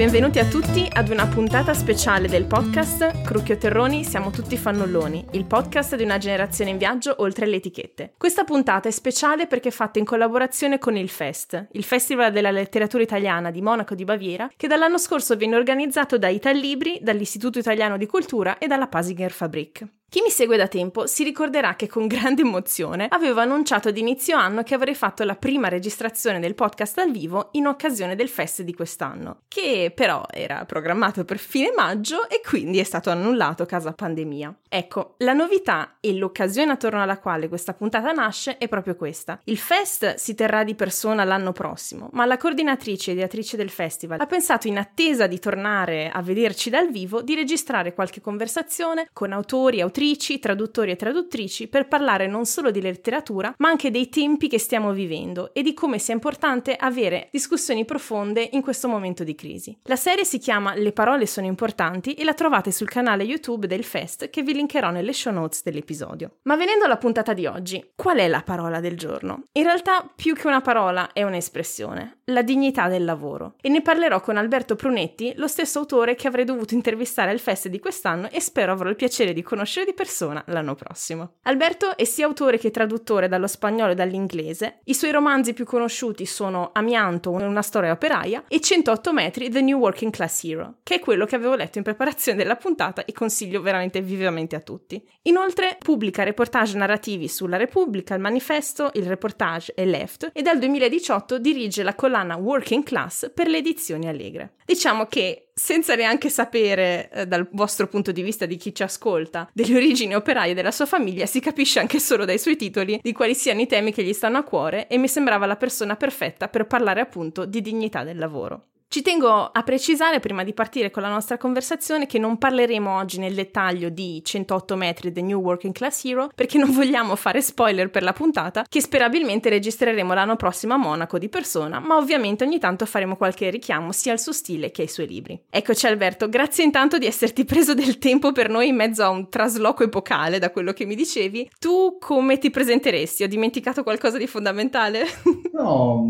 Benvenuti a tutti ad una puntata speciale del podcast Crucchio Terroni Siamo tutti fannulloni, il podcast di una generazione in viaggio oltre le etichette. Questa puntata è speciale perché è fatta in collaborazione con il FEST, il Festival della Letteratura Italiana di Monaco di Baviera, che dall'anno scorso viene organizzato da Itallibri, dall'Istituto Italiano di Cultura e dalla Pasinger Fabrik. Chi mi segue da tempo si ricorderà che con grande emozione avevo annunciato ad inizio anno che avrei fatto la prima registrazione del podcast dal vivo in occasione del fest di quest'anno, che però era programmato per fine maggio e quindi è stato annullato causa pandemia. Ecco, la novità e l'occasione attorno alla quale questa puntata nasce è proprio questa. Il fest si terrà di persona l'anno prossimo, ma la coordinatrice e ideatrice del festival ha pensato in attesa di tornare a vederci dal vivo di registrare qualche conversazione con autori, autrici autrici, traduttori e traduttrici per parlare non solo di letteratura, ma anche dei tempi che stiamo vivendo e di come sia importante avere discussioni profonde in questo momento di crisi. La serie si chiama Le parole sono importanti e la trovate sul canale YouTube del Fest che vi linkerò nelle show notes dell'episodio. Ma venendo alla puntata di oggi, qual è la parola del giorno? In realtà più che una parola è un'espressione, la dignità del lavoro. E ne parlerò con Alberto Prunetti, lo stesso autore che avrei dovuto intervistare al Fest di quest'anno e spero avrò il piacere di conoscere di persona l'anno prossimo. Alberto è sia autore che traduttore dallo spagnolo e dall'inglese. I suoi romanzi più conosciuti sono Amianto, una storia operaia e 108 metri, The New Working Class Hero, che è quello che avevo letto in preparazione della puntata e consiglio veramente vivamente a tutti. Inoltre pubblica reportage narrativi sulla Repubblica, il Manifesto, il Reportage e Left e dal 2018 dirige la collana Working Class per le edizioni Allegre. Diciamo che senza neanche sapere eh, dal vostro punto di vista di chi ci ascolta delle origini operaie della sua famiglia, si capisce anche solo dai suoi titoli di quali siano i temi che gli stanno a cuore e mi sembrava la persona perfetta per parlare appunto di dignità del lavoro. Ci tengo a precisare prima di partire con la nostra conversazione che non parleremo oggi nel dettaglio di 108 metri The New Working Class Hero perché non vogliamo fare spoiler per la puntata che sperabilmente registreremo l'anno prossimo a Monaco di persona, ma ovviamente ogni tanto faremo qualche richiamo sia al suo stile che ai suoi libri. Eccoci Alberto, grazie intanto di esserti preso del tempo per noi in mezzo a un trasloco epocale da quello che mi dicevi. Tu come ti presenteresti? Ho dimenticato qualcosa di fondamentale? No,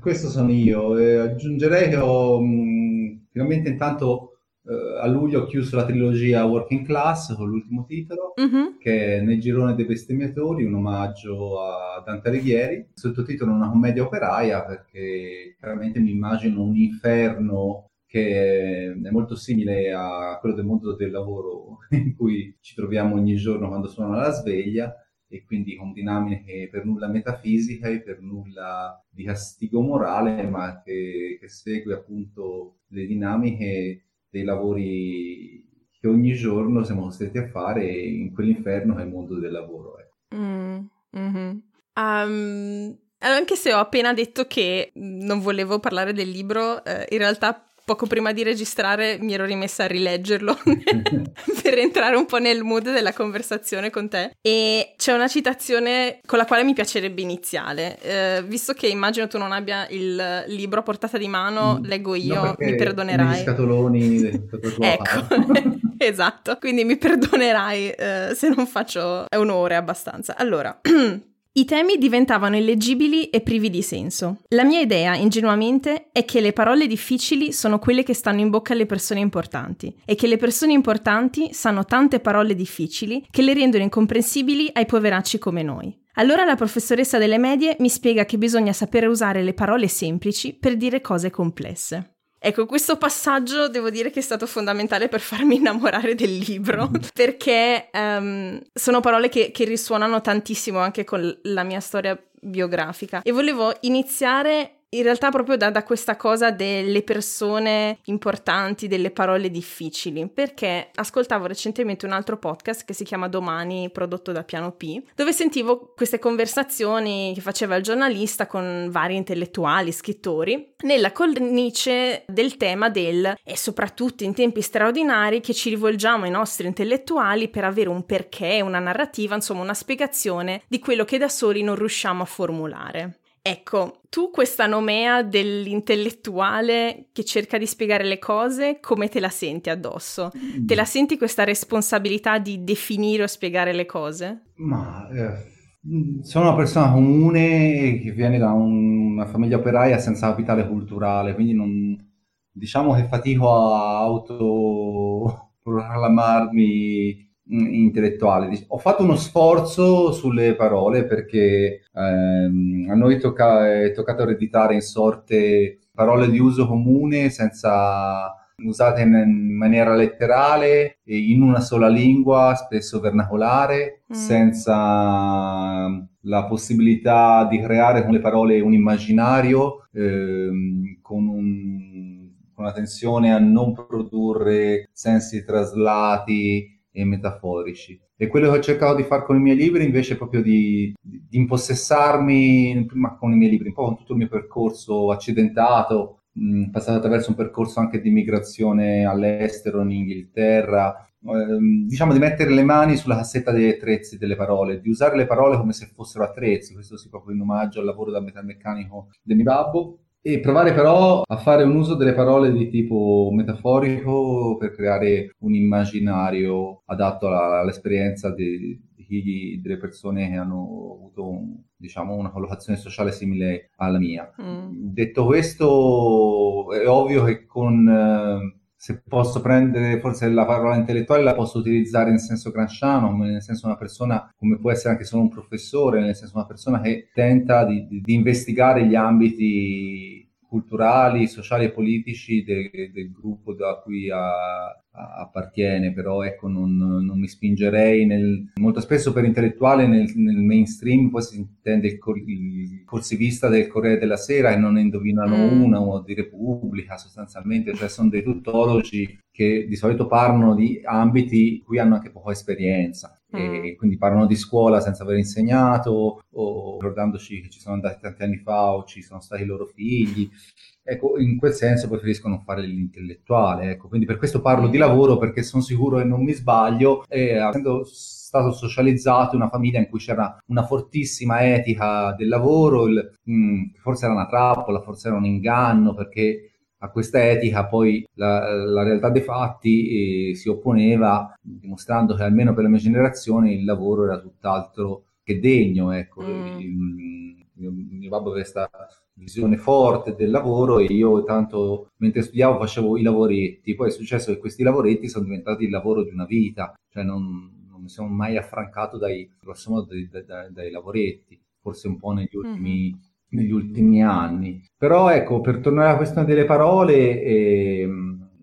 questo sono io. Eh, aggiungerei che ho mh, finalmente intanto eh, a luglio ho chiuso la trilogia Working Class con l'ultimo titolo, mm-hmm. che è Nel girone dei bestemmiatori, un omaggio a Dante Alighieri. Sottotitolo Una commedia operaia, perché chiaramente mi immagino un inferno che è molto simile a quello del mondo del lavoro in cui ci troviamo ogni giorno quando suona la sveglia e quindi con dinamiche per nulla metafisiche per nulla di castigo morale, ma che, che segue appunto le dinamiche dei lavori che ogni giorno siamo costretti a fare in quell'inferno che è il mondo del lavoro. Eh. Mm, mm-hmm. um, anche se ho appena detto che non volevo parlare del libro, eh, in realtà poco prima di registrare mi ero rimessa a rileggerlo per entrare un po' nel mood della conversazione con te. E c'è una citazione con la quale mi piacerebbe iniziare. Eh, visto che immagino tu non abbia il libro a portata di mano, mm. leggo io, no, mi perdonerai. Gli scatoloni ecco, esatto. Quindi mi perdonerai eh, se non faccio onore abbastanza. Allora. I temi diventavano illeggibili e privi di senso. La mia idea, ingenuamente, è che le parole difficili sono quelle che stanno in bocca alle persone importanti e che le persone importanti sanno tante parole difficili che le rendono incomprensibili ai poveracci come noi. Allora la professoressa delle medie mi spiega che bisogna sapere usare le parole semplici per dire cose complesse. Ecco, questo passaggio devo dire che è stato fondamentale per farmi innamorare del libro, perché um, sono parole che, che risuonano tantissimo anche con la mia storia biografica. E volevo iniziare in realtà proprio da, da, questa cosa delle persone importanti, delle parole difficili, perché ascoltavo recentemente un altro podcast che si chiama Domani, prodotto da Piano P, dove sentivo queste conversazioni che faceva il giornalista con vari intellettuali, scrittori, nella cornice del tema del e soprattutto in tempi straordinari che ci rivolgiamo ai nostri intellettuali per avere un perché, una narrativa, insomma una spiegazione di quello che da soli non riusciamo a formulare. Ecco, tu questa nomea dell'intellettuale che cerca di spiegare le cose, come te la senti addosso? Mm. Te la senti questa responsabilità di definire o spiegare le cose? Ma eh, sono una persona comune che viene da un, una famiglia operaia senza capitale culturale, quindi non, diciamo che fatico a autoproclamarmi intellettuale. Ho fatto uno sforzo sulle parole perché ehm, a noi tocca, è toccato ereditare in sorte parole di uso comune senza usate in maniera letterale, in una sola lingua, spesso vernacolare, mm. senza la possibilità di creare con le parole un immaginario, ehm, con, un, con una tensione a non produrre sensi traslati e metaforici. E quello che ho cercato di fare con i miei libri invece è proprio di, di, impossessarmi, prima con i miei libri, un po' con tutto il mio percorso accidentato, mh, passato attraverso un percorso anche di migrazione all'estero, in Inghilterra, ehm, diciamo di mettere le mani sulla cassetta degli attrezzi delle parole, di usare le parole come se fossero attrezzi, questo si proprio in omaggio al lavoro da metalmeccanico del mio babbo, e provare però a fare un uso delle parole di tipo metaforico per creare un immaginario adatto alla, all'esperienza di, di, delle persone che hanno avuto un, diciamo, una collocazione sociale simile alla mia. Mm. Detto questo, è ovvio che con... Eh, se posso prendere forse la parola intellettuale la posso utilizzare in senso gramsciano, nel senso una persona come può essere anche solo un professore, nel senso una persona che tenta di, di, di investigare gli ambiti culturali, sociali e politici de, del gruppo da cui ha, appartiene, però ecco non, non mi spingerei nel, molto spesso per intellettuale nel, nel mainstream poi si intende il, cor, il, corsivista del Corriere della Sera e non ne indovinano mm. una o di Repubblica sostanzialmente, cioè sono dei tuttologi che di solito parlano di ambiti in cui hanno anche poca esperienza. E quindi parlano di scuola senza aver insegnato o ricordandoci che ci sono andati tanti anni fa o ci sono stati i loro figli. Ecco, in quel senso preferisco non fare l'intellettuale, ecco. quindi per questo parlo di lavoro perché sono sicuro che non mi sbaglio e essendo stato socializzato in una famiglia in cui c'era una fortissima etica del lavoro, il, mh, mm, forse era una trappola, forse era un inganno perché a questa etica poi la, la realtà dei fatti eh, si opponeva dimostrando che almeno per la mia generazione il lavoro era tutt'altro che degno, ecco. Mm. Il, mio, mio babbo aveva questa visione forte del lavoro e io tanto mentre studiavo facevo i lavoretti, poi è successo che questi lavoretti sono diventati il lavoro di una vita, cioè non, non mi sono mai affrancato dai, dai, dai, dai, lavoretti, forse un po' negli ultimi, mm-hmm. Negli ultimi anni. Però ecco, per tornare alla questione delle parole, eh,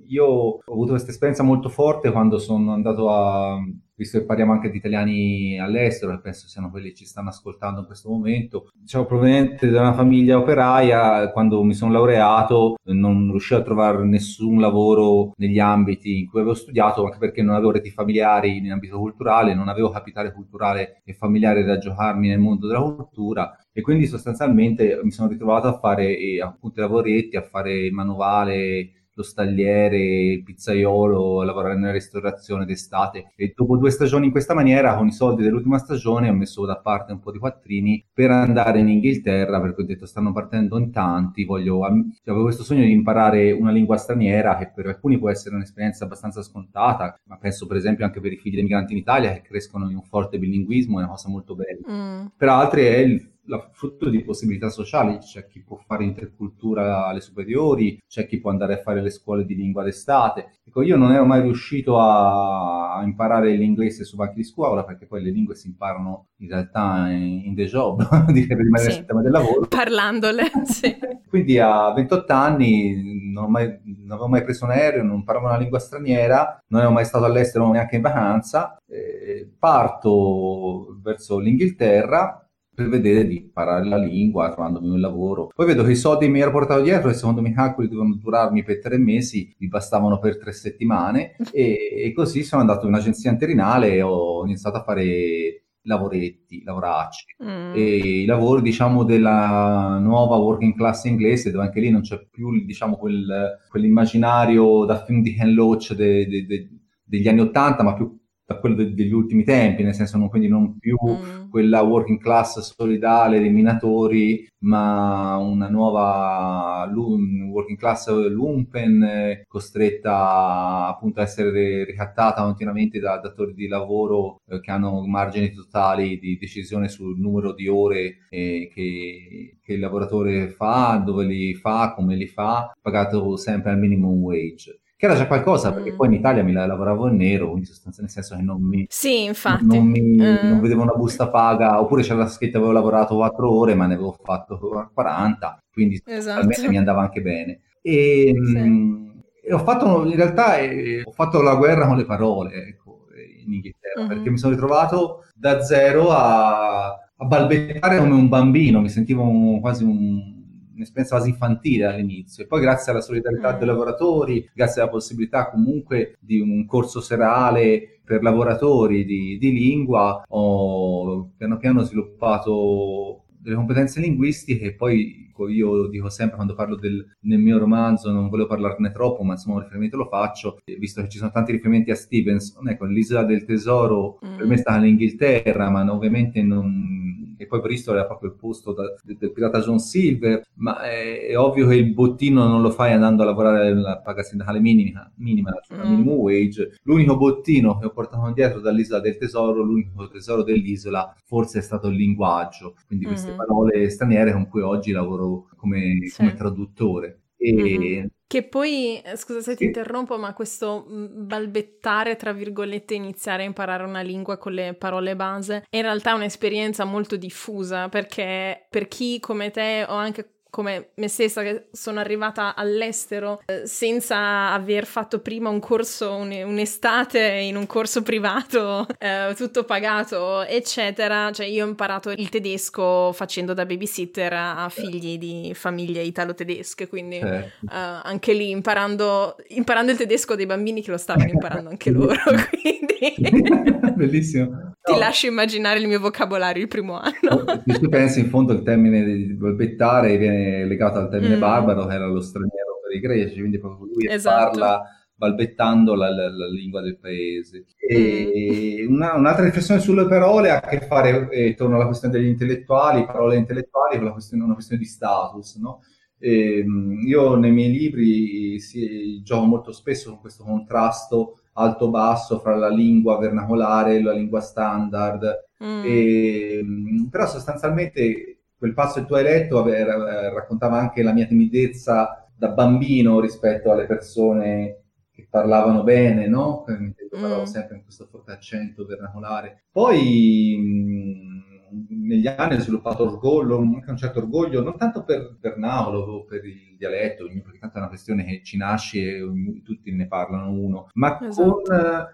io ho avuto questa esperienza molto forte quando sono andato a visto che parliamo anche di italiani all'estero, e penso siano quelli che ci stanno ascoltando in questo momento. Diciamo, proveniente da una famiglia operaia, quando mi sono laureato non riuscivo a trovare nessun lavoro negli ambiti in cui avevo studiato, anche perché non avevo reti familiari in ambito culturale, non avevo capitale culturale e familiare da giocarmi nel mondo della cultura e quindi sostanzialmente mi sono ritrovato a fare eh, appunto lavoretti, a fare manovale lo stagliere, il pizzaiolo, lavorare nella ristorazione d'estate e dopo due stagioni in questa maniera con i soldi dell'ultima stagione ho messo da parte un po' di quattrini per andare in Inghilterra perché ho detto stanno partendo in tanti, voglio, cioè, avevo questo sogno di imparare una lingua straniera che per alcuni può essere un'esperienza abbastanza scontata, ma penso per esempio anche per i figli dei migranti in Italia che crescono in un forte bilinguismo, è una cosa molto bella. Mm. Per altri è il la, frutto di possibilità sociali, c'è chi può fare intercultura alle superiori, c'è chi può andare a fare le scuole di lingua d'estate. Ecco, io non ero mai riuscito a, imparare l'inglese su banchi di scuola perché poi le lingue si imparano in realtà in, in the job, per rimanere sì. nel sistema del lavoro. Parlandole, sì. Quindi a 28 anni non, mai, non, avevo mai preso un aereo, non parlavo una lingua straniera, non ero mai stato all'estero neanche in vacanza, eh, parto verso l'Inghilterra per vedere di imparare la lingua, trovandomi un lavoro. Poi vedo che i soldi mi ero portato dietro, e secondo me calcoli dovevano durarmi per tre mesi, mi bastavano per tre settimane, e, e così sono andato in un'agenzia interinale e ho iniziato a fare lavoretti, lavoracci. Mm. E i lavori, diciamo, della nuova working class inglese, dove anche lì non c'è più, diciamo, quel, quell'immaginario da film di Ken Loach de, de, de, degli anni Ottanta, ma più da quello de- degli ultimi tempi, nel senso non, quindi non più mm. quella working class solidale dei minatori, ma una nuova l- working class lumpen eh, costretta appunto a essere ricattata continuamente da datori di lavoro eh, che hanno margini totali di decisione sul numero di ore eh, che, che il lavoratore fa, dove li fa, come li fa, pagato sempre al minimum wage che era già qualcosa, perché mm. poi in Italia mi lavoravo in nero, quindi sostanzialmente nel senso che non mi... Sì, infatti. Non, mi, mm. non vedevo una busta paga, oppure c'era scritto avevo lavorato 4 ore, ma ne avevo fatto 40, quindi esatto. mi andava anche bene. E, sì. mh, e ho fatto, in realtà, eh, ho fatto la guerra con le parole, ecco, in Inghilterra, mm-hmm. perché mi sono ritrovato da zero a, a balbettare come un bambino, mi sentivo un, quasi un un'esperienza quasi infantile all'inizio e poi grazie alla solidarietà mm. dei lavoratori, grazie alla possibilità comunque di un corso serale per lavoratori di, di lingua, ho piano piano sviluppato delle competenze linguistiche e poi io dico sempre quando parlo del, nel mio romanzo, non volevo parlarne troppo, ma insomma un riferimento lo faccio, visto che ci sono tanti riferimenti a Stevenson, ecco, l'isola del tesoro mm. per me sta in Inghilterra, ma ovviamente non e poi Bristol era proprio il posto da, del pirata John Silver, ma è, è, ovvio che il bottino non lo fai andando a lavorare alla paga sindacale minima, minima cioè mm. minimum wage. L'unico bottino che ho portato dietro dall'isola del tesoro, l'unico tesoro dell'isola, forse è stato il linguaggio, quindi queste mm-hmm. parole straniere con cui oggi lavoro come, sì. come traduttore. E, mm-hmm. Che poi, eh, scusa se ti interrompo, ma questo mm, balbettare, tra virgolette, iniziare a imparare una lingua con le parole base, in realtà è un'esperienza molto diffusa perché per chi come te o anche come me stessa che sono arrivata all'estero eh, senza aver fatto prima un corso, un, un'estate in un corso privato, eh, tutto pagato, eccetera. Cioè io ho imparato il tedesco facendo da babysitter a figli di famiglie italo-tedesche, quindi eh. anche lì imparando, imparando, il tedesco dei bambini che lo stavano imparando anche loro. quindi... Bellissimo. Ti no. lascio immaginare il mio vocabolario il primo anno. Se tu pensi in fondo il termine di balbettare viene legato al termine mm. barbaro che era lo straniero per i greci, quindi proprio lui esatto. parla balbettando la, la, la, lingua del paese. Mm. una, un'altra riflessione sulle parole ha a che fare, eh, torno alla questione degli intellettuali, parole intellettuali, con la questione, una questione di status, no? E, ehm, io nei miei libri si, gioco molto spesso con questo contrasto alto-basso fra la lingua vernacolare e la lingua standard. Mm. E, però sostanzialmente quel passo che tu hai letto aveva, raccontava anche la mia timidezza da bambino rispetto alle persone che parlavano bene, no? Mi parlavo mm. sempre in questo forte accento vernacolare. Poi negli anni ho sviluppato orgoglio, anche un certo orgoglio, non tanto per, Naolo, per il dialetto, perché tanto è una questione che ci nasce e tutti ne parlano uno, ma esatto. con,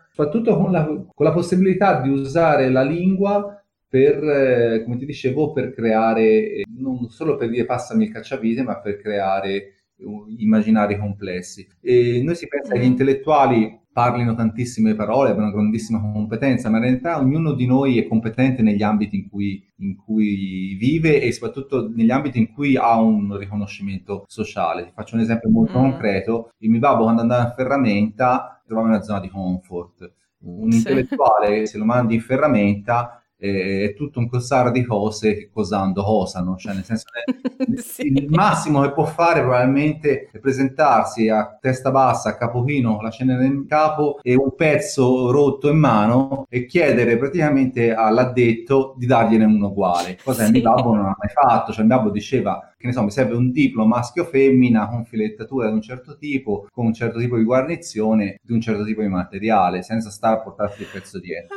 soprattutto con la, con la possibilità di usare la lingua per, eh, come ti dicevo, per creare, non solo per dire passami il cacciavite, ma per creare immaginari complessi. E noi si pensa mm. agli intellettuali parlino tantissime parole, abbiano grandissima competenza, ma in realtà ognuno di noi è competente negli ambiti in cui, in cui, vive e soprattutto negli ambiti in cui ha un riconoscimento sociale. Ti faccio un esempio molto mm. concreto. Il mio babbo quando andava in ferramenta trovava una zona di comfort. Un sì. intellettuale, se lo mandi in ferramenta, è tutto un cosare di cose che cosando cosano, cioè nel senso che sì. il massimo che può fare probabilmente è presentarsi a testa bassa, a capo chino, con la scena nel capo e un pezzo rotto in mano e chiedere praticamente all'addetto di dargliene uno uguale, cosa sì. che mio babbo non ha mai fatto, cioè mio babbo diceva che ne so, mi serve un diplo maschio o femmina con filettatura di un certo tipo, con un certo tipo di guarnizione, di un certo tipo di materiale, senza stare a portarti il pezzo dietro.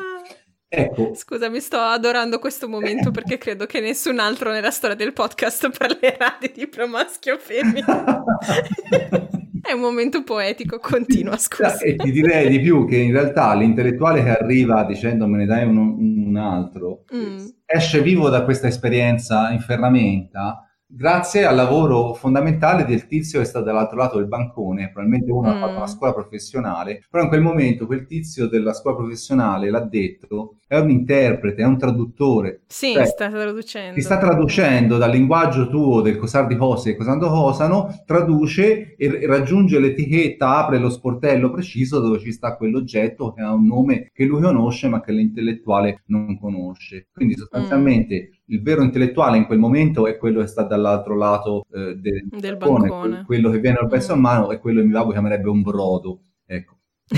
Ecco. Scusa, mi sto adorando questo momento perché credo che nessun altro nella storia del podcast parlerà di tipo maschio o femmina. È un momento poetico, continua, scusa. E ti direi di più che in realtà l'intellettuale che arriva dicendo me ne dai un, un altro, mm. esce vivo da questa esperienza in ferramenta grazie al lavoro fondamentale del tizio che sta dall'altro lato del bancone, probabilmente uno mm. ha fatto una scuola professionale, però in quel momento quel tizio della scuola professionale l'ha detto, è un interprete, è un traduttore. Sì, cioè, sta traducendo. Ti sta traducendo dal linguaggio tuo del cosar di cose e cosando cosano, traduce e raggiunge l'etichetta, apre lo sportello preciso dove ci sta quell'oggetto che ha un nome che lui conosce ma che l'intellettuale non conosce. Quindi sostanzialmente... Mm il vero intellettuale in quel momento è quello che sta dall'altro lato eh, del, del bancone, bancone. quello che viene al pezzo mm. a mano è quello che mi babbo chiamerebbe un brodo. Ecco.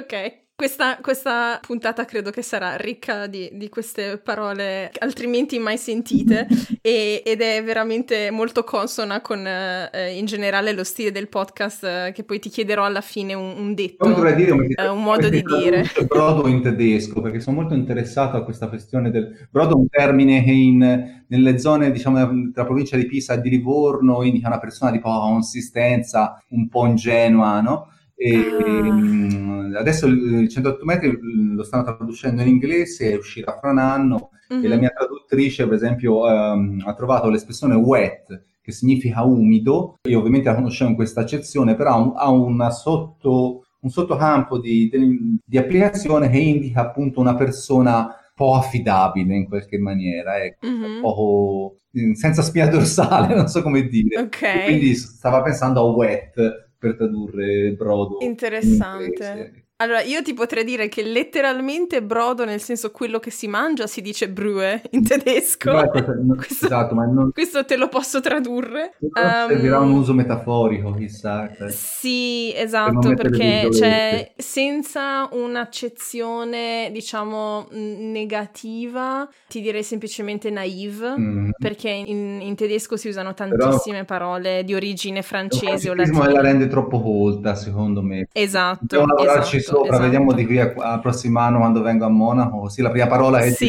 ok. Questa, questa, puntata credo che sarà ricca di, di queste parole altrimenti mai sentite e, ed è veramente molto consona con eh, in generale lo stile del podcast eh, che poi ti chiederò alla fine un, un detto, dire, eh, un modo di dire. Brodo in tedesco perché sono molto interessato a questa questione del brodo, un termine che in, nelle zone diciamo della provincia di Pisa e di Livorno indica una persona di poca consistenza, un po' ingenua, no? E, ah. adesso il 108 metri lo stanno traducendo in inglese, uscirà fra un anno mm-hmm. e la mhm. mia traduttrice, per esempio, um, ha trovato l'espressione wet, che significa umido. Io ovviamente la conoscevo in questa accezione, però ha una sotto, un sottocampo di, di, di, applicazione che indica appunto una persona po' affidabile in qualche maniera, ecco, mm-hmm. poco, senza spia dorsale, non so come dire. Okay. Quindi stava pensando a wet per tradurre brodo. Interessante. Allora, io ti potrei dire che letteralmente brodo, nel senso quello che si mangia, si dice brue in tedesco. No, no, questo, esatto, ma non... questo te lo posso tradurre. Um, servirà un uso metaforico, chissà. Cioè, sì, esatto, per perché cioè, senza un'accezione, diciamo, negativa, ti direi semplicemente naive, mm. perché in, in, tedesco si usano tantissime Però, parole di origine francese o latina. la rende troppo colta, secondo me. Esatto. Esatto sopra, esatto. vediamo di qui al prossimo anno quando vengo a Monaco, così la prima parola è sì.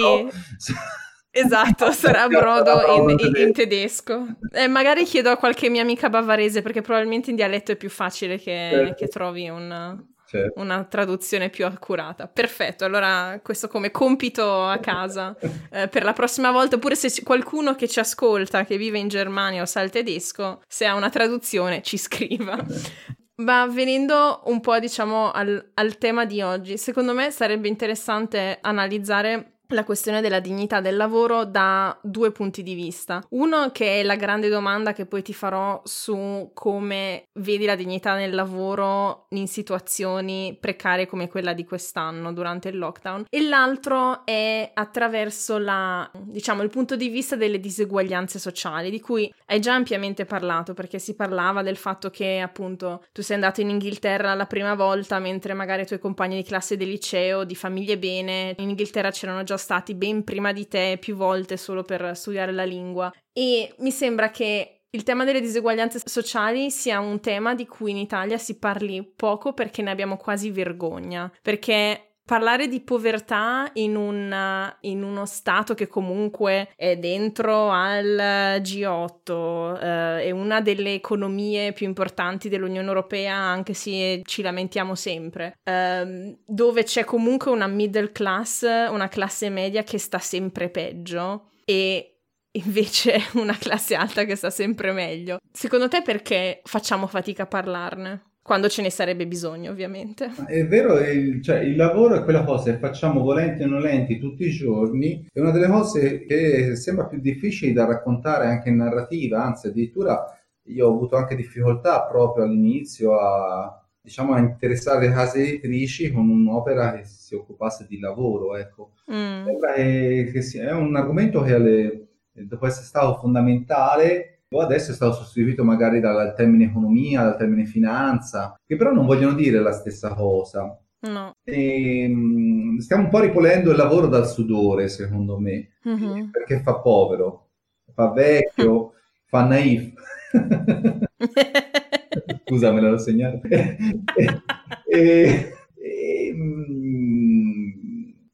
Esatto, sarà brodo in, in, in tedesco. Eh, magari chiedo a qualche mia amica bavarese perché probabilmente in dialetto è più facile che, certo. che trovi un, certo. una traduzione più accurata. Perfetto, allora questo come compito a casa eh, per la prossima volta, oppure se qualcuno che ci ascolta, che vive in Germania o sa il tedesco, se ha una traduzione ci scriva. Ma venendo un po', diciamo, al, al tema di oggi, secondo me sarebbe interessante analizzare la questione della dignità del lavoro da due punti di vista. Uno che è la grande domanda che poi ti farò su come vedi la dignità nel lavoro in situazioni precarie come quella di quest'anno durante il lockdown e l'altro è attraverso la, diciamo, il punto di vista delle diseguaglianze sociali di cui hai già ampiamente parlato perché si parlava del fatto che appunto tu sei andato in Inghilterra la prima volta mentre magari i tuoi compagni di classe del liceo, di famiglie bene, in Inghilterra c'erano già stati ben prima di te più volte solo per studiare la lingua. E mi sembra che il tema delle diseguaglianze sociali sia un tema di cui in Italia si parli poco perché ne abbiamo quasi vergogna, perché Parlare di povertà in, un, in, uno Stato che comunque è dentro al G8, eh, è una delle economie più importanti dell'Unione Europea, anche se ci lamentiamo sempre, eh, dove c'è comunque una middle class, una classe media che sta sempre peggio e invece una classe alta che sta sempre meglio. Secondo te perché facciamo fatica a parlarne? Quando ce ne sarebbe bisogno, ovviamente. È vero, il, cioè, il lavoro è quella cosa che facciamo volenti o nolenti tutti i giorni, è una delle cose che sembra più difficili da raccontare anche in narrativa, anzi addirittura io ho avuto anche difficoltà proprio all'inizio a, diciamo, a interessare le case editrici con un'opera che si occupasse di lavoro, ecco. Mm. Che è un argomento che alle, dopo essere stato fondamentale adesso è stato sostituito magari dal termine economia, dal termine finanza, che però non vogliono dire la stessa cosa. No. E, um, stiamo un po' ripulendo il lavoro dal sudore, secondo me, mm-hmm. perché fa povero, fa vecchio, fa naif. Scusa, me l'ho segnato. e, e, e,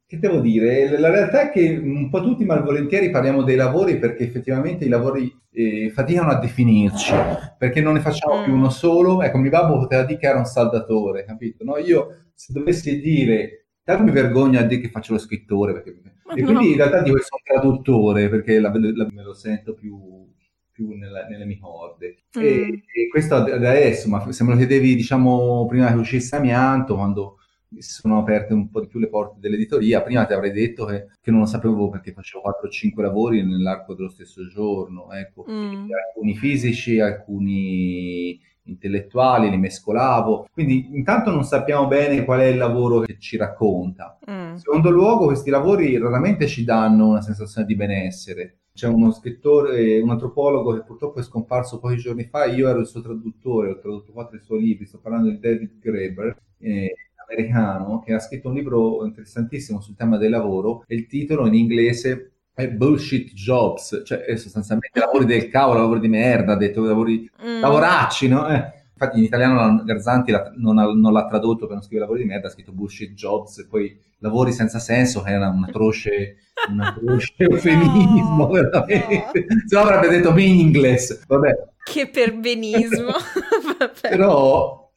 che devo dire? La realtà è che un po' tutti malvolentieri parliamo dei lavori perché effettivamente i lavori eh, faticano a definirci, perché non ne facciamo più mm. uno solo. Ecco, mio babbo poteva dire che era un saldatore, capito? No? Io se dovessi dire Tanto mi vergogno a dire che faccio lo scrittore, perché... e quindi in realtà dico che sono traduttore, perché la, la, me lo sento più più nella, nelle mie corde. Mm. E, e, questo adesso, ma se me lo chiedevi, diciamo, prima che uscisse Amianto, quando si sono aperte un po' di più le porte dell'editoria, prima ti avrei detto che, che non lo sapevo perché facevo 4-5 lavori nell'arco dello stesso giorno, ecco, mm. alcuni fisici, alcuni intellettuali, li mescolavo. Quindi intanto non sappiamo bene qual è il lavoro che ci racconta. Mm. secondo luogo, questi lavori raramente ci danno una sensazione di benessere c'è uno scrittore, un antropologo che purtroppo è scomparso pochi giorni fa, io ero il suo traduttore, ho tradotto quattro dei suoi libri, sto parlando di David Graeber, eh, americano, che ha scritto un libro interessantissimo sul tema del lavoro e il titolo in inglese è Bullshit Jobs, cioè è sostanzialmente lavori del cavolo, lavori di merda, ha detto lavori, mm. lavoracci, no? Eh. Infatti in italiano Garzanti non, ha, non, l'ha tradotto per non scrivere lavori di merda, ha scritto Bullshit Jobs, e poi lavori senza senso, che era un atroce, un atroce eufemismo, no, veramente. No. Se no avrebbe detto meaningless, vabbè. Che perbenismo. Però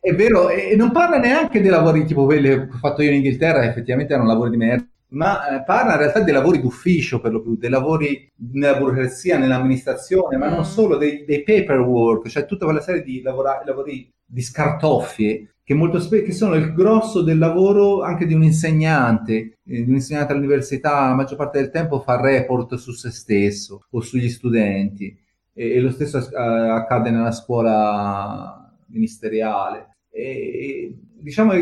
è vero, e non parla neanche dei lavori tipo quelli che ho fatto io in Inghilterra, che effettivamente erano lavori di merda, ma eh, parla in realtà dei lavori d'ufficio per lo più, dei lavori nella burocrazia, nell'amministrazione, ma non mm. solo, dei, dei paperwork, cioè tutta quella serie di lavora- lavori di scartoffie che, molto spe- che sono il grosso del lavoro anche di un insegnante, eh, di un insegnante all'università, la maggior parte del tempo fa report su se stesso o sugli studenti e, e lo stesso uh, accade nella scuola ministeriale. E, diciamo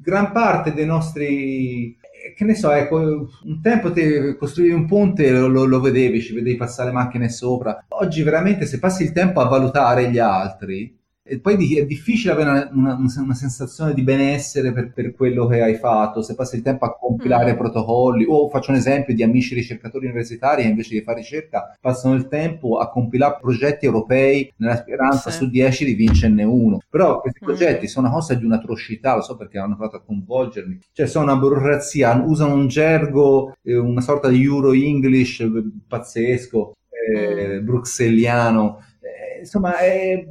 gran parte dei nostri che ne so, ecco, un tempo te costruivi un ponte lo, lo, vedevi, ci vedevi passare macchine sopra. Oggi veramente se passi il tempo a valutare gli altri, e poi è difficile avere una, una, una sensazione di benessere per, per, quello che hai fatto, se passi il tempo a compilare mm. protocolli, o faccio un esempio di amici ricercatori universitari che invece di fare ricerca passano il tempo a compilare progetti europei nella speranza sì. su 10 di vincerne uno. Però questi mm. progetti sono una cosa di un'atrocità, lo so perché hanno provato a coinvolgermi, cioè sono una burocrazia, usano un gergo, eh, una sorta di Euro English eh, pazzesco, eh, mm. bruxelliano, eh, insomma è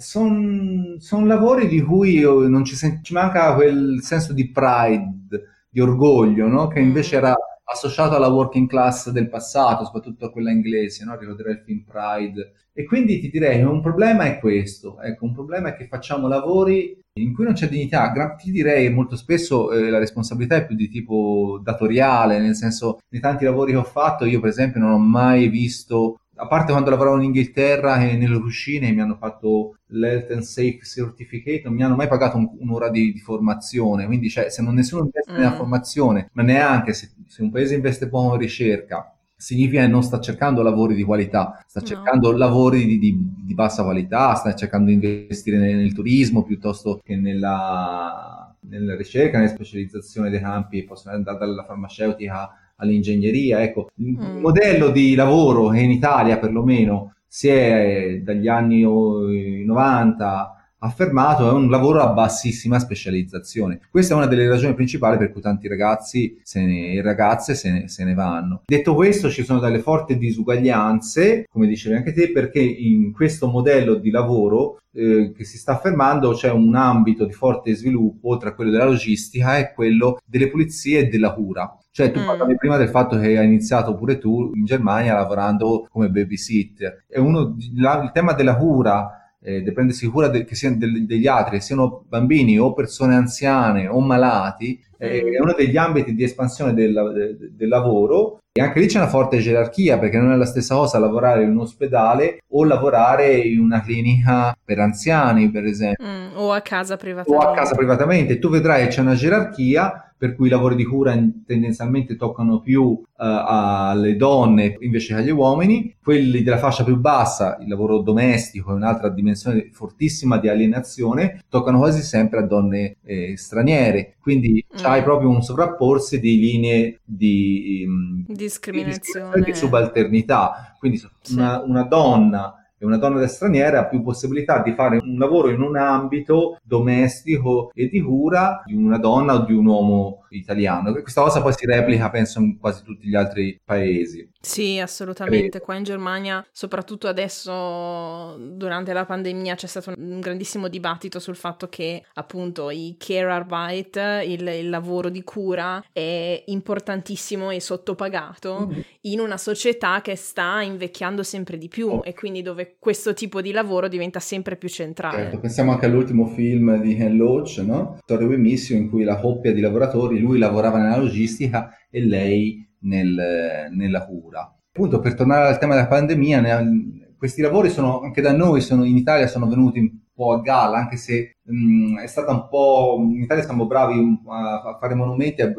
sono son lavori di cui non ci, sen- ci, manca quel senso di pride, di orgoglio, no? che invece era associato alla working class del passato, soprattutto a quella inglese, no? ricorderai il film Pride. E quindi ti direi un problema è questo, ecco, un problema è che facciamo lavori in cui non c'è dignità. Ti direi molto spesso eh, la responsabilità è più di tipo datoriale, nel senso, nei tanti lavori che ho fatto, io per esempio non ho mai visto a parte quando lavoravo in Inghilterra e nelle cucine mi hanno fatto l'Health and Safe Certificate, non mi hanno mai pagato un, un'ora di, di, formazione, quindi cioè, se non nessuno investe mm. nella formazione, ma neanche se, se, un paese investe poco in ricerca, significa che non sta cercando lavori di qualità, sta no. cercando lavori di, di, di, bassa qualità, sta cercando di investire nel, nel turismo piuttosto che nella, nella ricerca, nella specializzazione dei campi, possono andare dalla farmaceutica all'ingegneria. Ecco, il mm. modello di lavoro che in Italia perlomeno si è dagli anni 90 affermato è un lavoro a bassissima specializzazione. Questa è una delle ragioni principali per cui tanti ragazzi ne, e ragazze se ne, se ne, vanno. Detto questo, ci sono delle forti disuguaglianze, come dicevi anche te, perché in questo modello di lavoro eh, che si sta affermando c'è un ambito di forte sviluppo, oltre a quello della logistica, e quello delle pulizie e della cura. Cioè, tu mm. parlavi prima del fatto che hai iniziato pure tu in Germania lavorando come babysitter. È uno, la, il tema della cura eh, di prendersi cura de, che siano de, degli altri, che siano bambini o persone anziane o malati, eh, mm. è uno degli ambiti di espansione del, del, del, lavoro e anche lì c'è una forte gerarchia perché non è la stessa cosa lavorare in un ospedale o lavorare in una clinica per anziani, per esempio. Mm, o a casa privatamente. O a casa privatamente. Tu vedrai che c'è una gerarchia per cui i lavori di cura tendenzialmente toccano più uh, alle donne invece che agli uomini, quelli della fascia più bassa, il lavoro domestico è un'altra dimensione fortissima di alienazione, toccano quasi sempre a donne eh, straniere, quindi mm. hai proprio un sovrapporsi di linee di, um, discriminazione, di, subalternità, quindi sì. una, una donna e una donna straniera ha più possibilità di fare un lavoro in un ambito domestico e di cura di una donna o di un uomo italiano. Questa cosa poi si replica, penso, in quasi tutti gli altri paesi. Sì, assolutamente. Qua in Germania, soprattutto adesso durante la pandemia, c'è stato un grandissimo dibattito sul fatto che appunto i care arbeit, il, il lavoro di cura, è importantissimo e sottopagato mm-hmm. in una società che sta invecchiando sempre di più oh. e quindi dove questo tipo di lavoro diventa sempre più centrale. Certo, pensiamo anche all'ultimo film di Ken Loach, no? Torre Wemissio, in cui la coppia di lavoratori, lui lavorava nella logistica e lei nel, nella cura. Appunto, per tornare al tema della pandemia, ne, questi lavori sono, anche da noi sono, in Italia sono venuti un po' a galla, anche se mh, è stata un po'... In Italia siamo bravi a, a fare monumenti e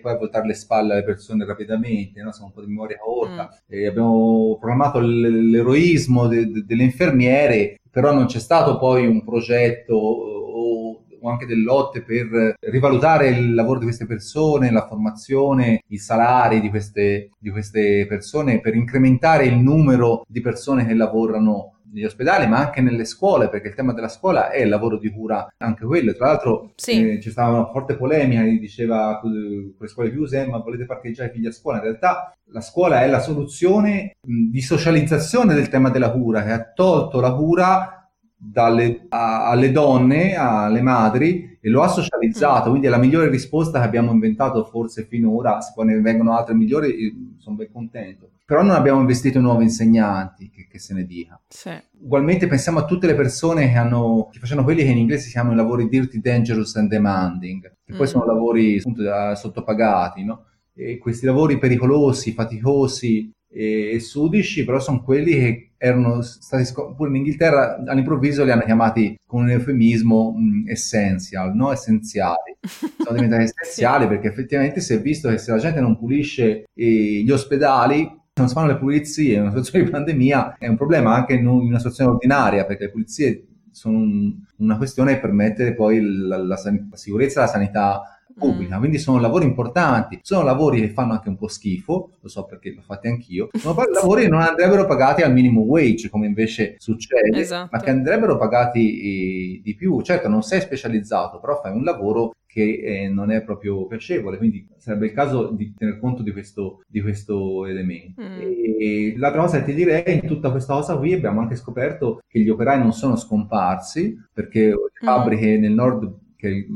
poi a voltare le spalle alle persone rapidamente, no? siamo un po' di memoria corta. Mm. abbiamo programmato l'eroismo de, de, delle infermiere, però non c'è stato poi un progetto o anche delle lotte per rivalutare il lavoro di queste persone, la formazione, i salari di queste, di queste persone, per incrementare il numero di persone che lavorano negli ospedali, ma anche nelle scuole, perché il tema della scuola è il lavoro di cura, anche quello. Tra l'altro sì. eh, c'è stata una forte polemica, diceva con le scuole chiuse, ma volete parcheggiare i figli a scuola? In realtà la scuola è la soluzione mh, di socializzazione del tema della cura, che ha tolto la cura dalle, a, alle donne, alle madri e lo ha socializzato, mm. quindi è la migliore risposta che abbiamo inventato forse finora, se poi ne vengono altre migliori sono ben contento. Però non abbiamo investito in nuovi insegnanti, che, che se ne dica. Sì. Ugualmente pensiamo a tutte le persone che, hanno, che facevano quelli che in inglese si chiamano i lavori dirty, dangerous and demanding, che mm. poi sono lavori appunto, sottopagati, no? E questi lavori pericolosi, faticosi, e, sudici, però sono quelli che erano stati scop- pure in Inghilterra all'improvviso li hanno chiamati con un eufemismo mh, essential, no? essenziali. Sono diventati essenziali sì. perché effettivamente si è visto che se la gente non pulisce eh, gli ospedali non si fanno le pulizie in una situazione di pandemia è un problema anche in, una situazione ordinaria perché le pulizie sono un, una questione che permette poi la, la, la sicurezza e la sanità pubblica, mm. quindi sono lavori importanti, sono lavori che fanno anche un po' schifo, lo so perché l'ho fatti anch'io, sono lavori che non andrebbero pagati al minimum wage come invece succede, esatto. ma che andrebbero pagati eh, di più, certo non sei specializzato, però fai un lavoro che eh, non è proprio piacevole, quindi sarebbe il caso di tener conto di questo, di questo elemento. Mm. E l'altra cosa che ti direi, in tutta questa cosa qui abbiamo anche scoperto che gli operai non sono scomparsi, perché le mm. fabbriche mm. nel nord che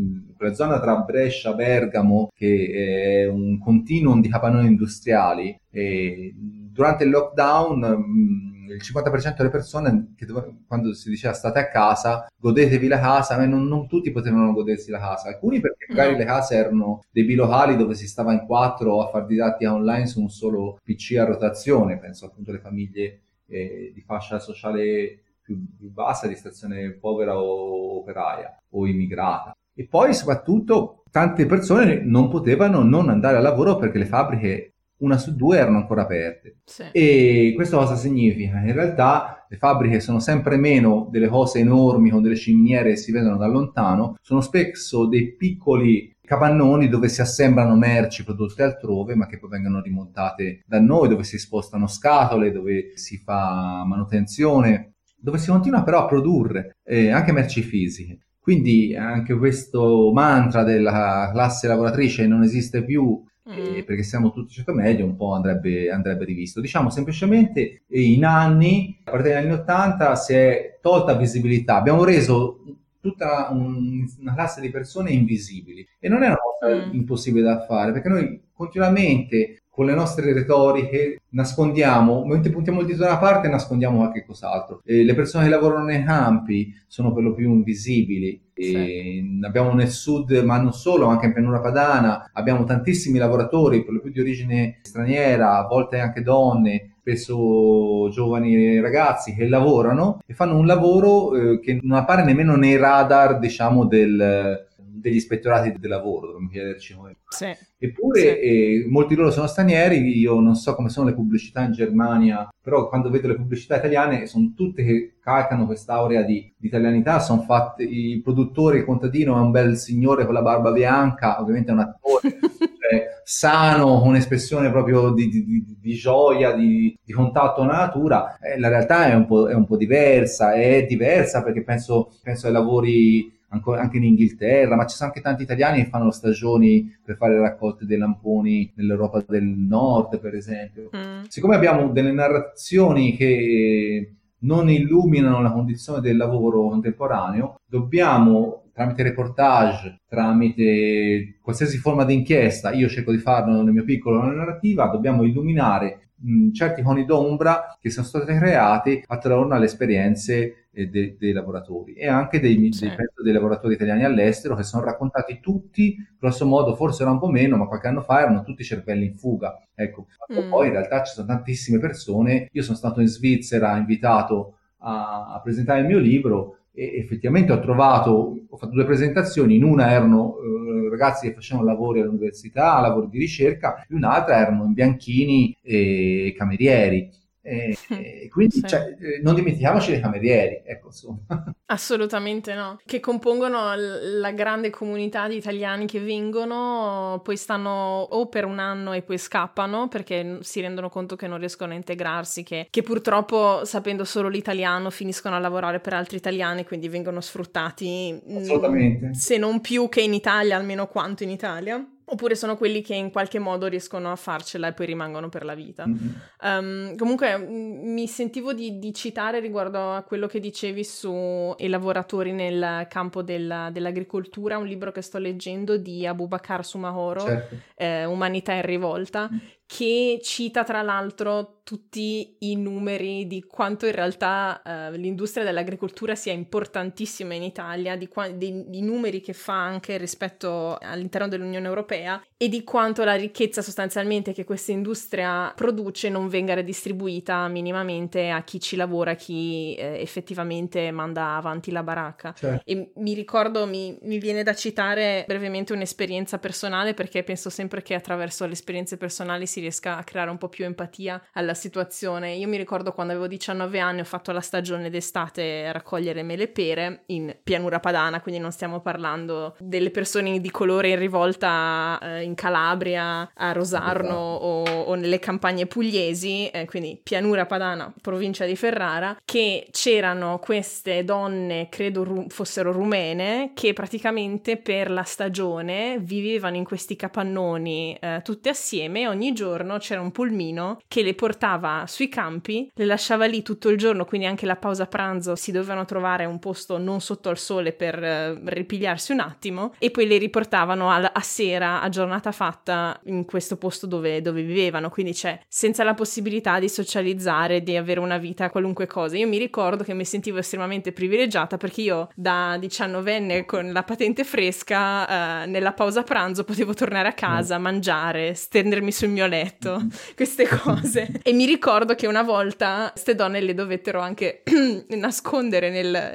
quella zona tra Brescia e Bergamo, che è un continuum di capannoni industriali, durante il lockdown mm, il 50% delle persone che quando si diceva state a casa, godetevi la casa, ma non, non tutti potevano godersi la casa, alcuni perché magari no. le case erano dei bilocali dove si stava in quattro a far didattica online su un solo PC a rotazione, penso appunto alle famiglie eh, di fascia sociale più, più bassa, di stazione povera o operaia o immigrata. E poi soprattutto tante persone non potevano non andare al lavoro perché le fabbriche una su due erano ancora aperte. Sì. E questo cosa significa? In realtà le fabbriche sono sempre meno delle cose enormi con delle ciminiere che si vedono da lontano, sono spesso dei piccoli capannoni dove si assemblano merci prodotte altrove ma che poi vengono rimontate da noi, dove si spostano scatole, dove si fa manutenzione, dove si continua però a produrre eh, anche merci fisiche. Quindi anche questo mantra della classe lavoratrice non esiste più mm. eh, perché siamo tutti certo medio, un po' andrebbe, andrebbe rivisto. Diciamo semplicemente in anni, a partire dagli anni 80, si è tolta visibilità. Abbiamo reso tutta un, una classe di persone invisibili e non è una cosa mm. impossibile da fare perché noi continuamente con le nostre retoriche nascondiamo, mentre puntiamo il dito da una parte nascondiamo qualche cos'altro. E le persone che lavorano nei campi sono per lo più invisibili. Sì. Abbiamo nel sud, ma non solo, anche in pianura padana, abbiamo tantissimi lavoratori, per lo più di origine straniera, a volte anche donne, spesso giovani ragazzi che lavorano e fanno un lavoro eh, che non appare nemmeno nei radar, diciamo, del degli ispettorati del lavoro, dovremmo chiederci come. Sì. Eppure sì. Eh, molti di loro sono stranieri, io non so come sono le pubblicità in Germania, però quando vedo le pubblicità italiane sono tutte che calcano quest'aurea di, di italianità, sono fatte, il produttore, il contadino è un bel signore con la barba bianca, ovviamente è un attore. cioè, sano, con un'espressione proprio di, di, di gioia, di, di, contatto con la natura, eh, la realtà è un, è un, po', diversa, è diversa perché penso, penso ai lavori anche in Inghilterra, ma ci sono anche tanti italiani che fanno stagioni per fare raccolte dei lamponi nell'Europa del Nord, per esempio. Mm. Siccome abbiamo delle narrazioni che non illuminano la condizione del lavoro contemporaneo, dobbiamo tramite reportage, tramite qualsiasi forma di inchiesta, io cerco di farlo nel mio piccolo nella narrativa, dobbiamo illuminare mh, certi coni d'ombra che sono state create attorno alle esperienze eh, de- dei lavoratori e anche dei, sì. dei, dei, lavoratori italiani all'estero che sono raccontati tutti, grosso modo forse era un po' meno, ma qualche anno fa erano tutti cervelli in fuga. Ecco, mm. poi in realtà ci sono tantissime persone, io sono stato in Svizzera invitato a, a presentare il mio libro e effettivamente ho trovato, ho fatto due presentazioni, in una erano eh, ragazzi che facevano lavori all'università, lavori di ricerca, in un'altra erano in bianchini e camerieri. E, e quindi sì. cioè, eh, non dimentichiamoci dei camerieri, ecco. Assolutamente no, che compongono la grande comunità di italiani che vengono, poi stanno o per un anno e poi scappano perché si rendono conto che non riescono a integrarsi, che, che purtroppo sapendo solo l'italiano finiscono a lavorare per altri italiani, quindi vengono sfruttati mm, Assolutamente. se non più che in Italia, almeno quanto in Italia oppure sono quelli che in qualche modo riescono a farcela e poi rimangono per la vita. Mm-hmm. Um, comunque mi sentivo di, di, citare riguardo a quello che dicevi su i lavoratori nel campo del, dell'agricoltura, un libro che sto leggendo di Abubakar Sumahoro, certo. eh, Umanità in rivolta, mm che cita tra l'altro tutti i numeri di quanto in realtà uh, l'industria dell'agricoltura sia importantissima in Italia, di, qua- di, di, numeri che fa anche rispetto all'interno dell'Unione Europea e di quanto la ricchezza sostanzialmente che questa industria produce non venga redistribuita minimamente a chi ci lavora, a chi eh, effettivamente manda avanti la baracca. Certo. E mi ricordo, mi, mi viene da citare brevemente un'esperienza personale perché penso sempre che attraverso le esperienze personali si riesca a creare un po' più empatia alla situazione. Io mi ricordo quando avevo 19 anni ho fatto la stagione d'estate a raccogliere mele e pere in pianura padana, quindi non stiamo parlando delle persone di colore in rivolta eh, in Calabria, a Rosarno o, o, nelle campagne pugliesi, eh, quindi pianura padana, provincia di Ferrara, che c'erano queste donne, credo ru- fossero rumene, che praticamente per la stagione vivevano in questi capannoni eh, tutte assieme ogni giorno giorno c'era un pulmino che le portava sui campi, le lasciava lì tutto il giorno, quindi anche la pausa pranzo si dovevano trovare un posto non sotto al sole per eh, ripigliarsi un attimo e poi le riportavano a, a, sera, a giornata fatta, in questo posto dove, dove vivevano, quindi c'è senza la possibilità di socializzare, di avere una vita qualunque cosa. Io mi ricordo che mi sentivo estremamente privilegiata perché io da diciannovenne con la patente fresca eh, nella pausa pranzo potevo tornare a casa, mm. mangiare, stendermi sul mio letto letto queste cose. e mi ricordo che una volta queste donne le dovettero anche nascondere nel,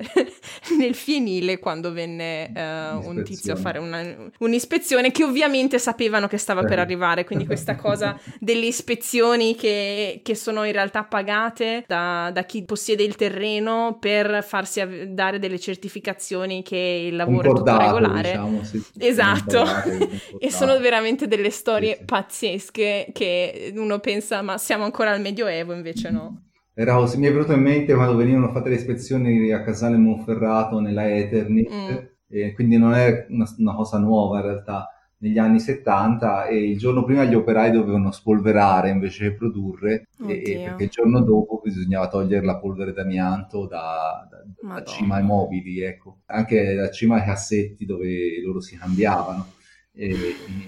nel, fienile quando venne uh, un tizio a fare una, un'ispezione che ovviamente sapevano che stava per arrivare, quindi questa cosa delle ispezioni che, che sono in realtà pagate da, da, chi possiede il terreno per farsi av- dare delle certificazioni che il lavoro è tutto regolare. Diciamo, sì, esatto, e sono veramente delle storie sì. pazzesche che uno pensa ma siamo ancora al Medioevo, invece no. Così, mi è venuto in mente quando venivano fatte le ispezioni a Casale Monferrato nella Eternit, mm. e quindi non è una, una, cosa nuova in realtà, negli anni 70 e il giorno prima gli operai dovevano spolverare invece che produrre e, perché il giorno dopo bisognava togliere la polvere d'amianto da, da, da cima ai mobili, ecco. anche da cima ai cassetti dove loro si cambiavano. E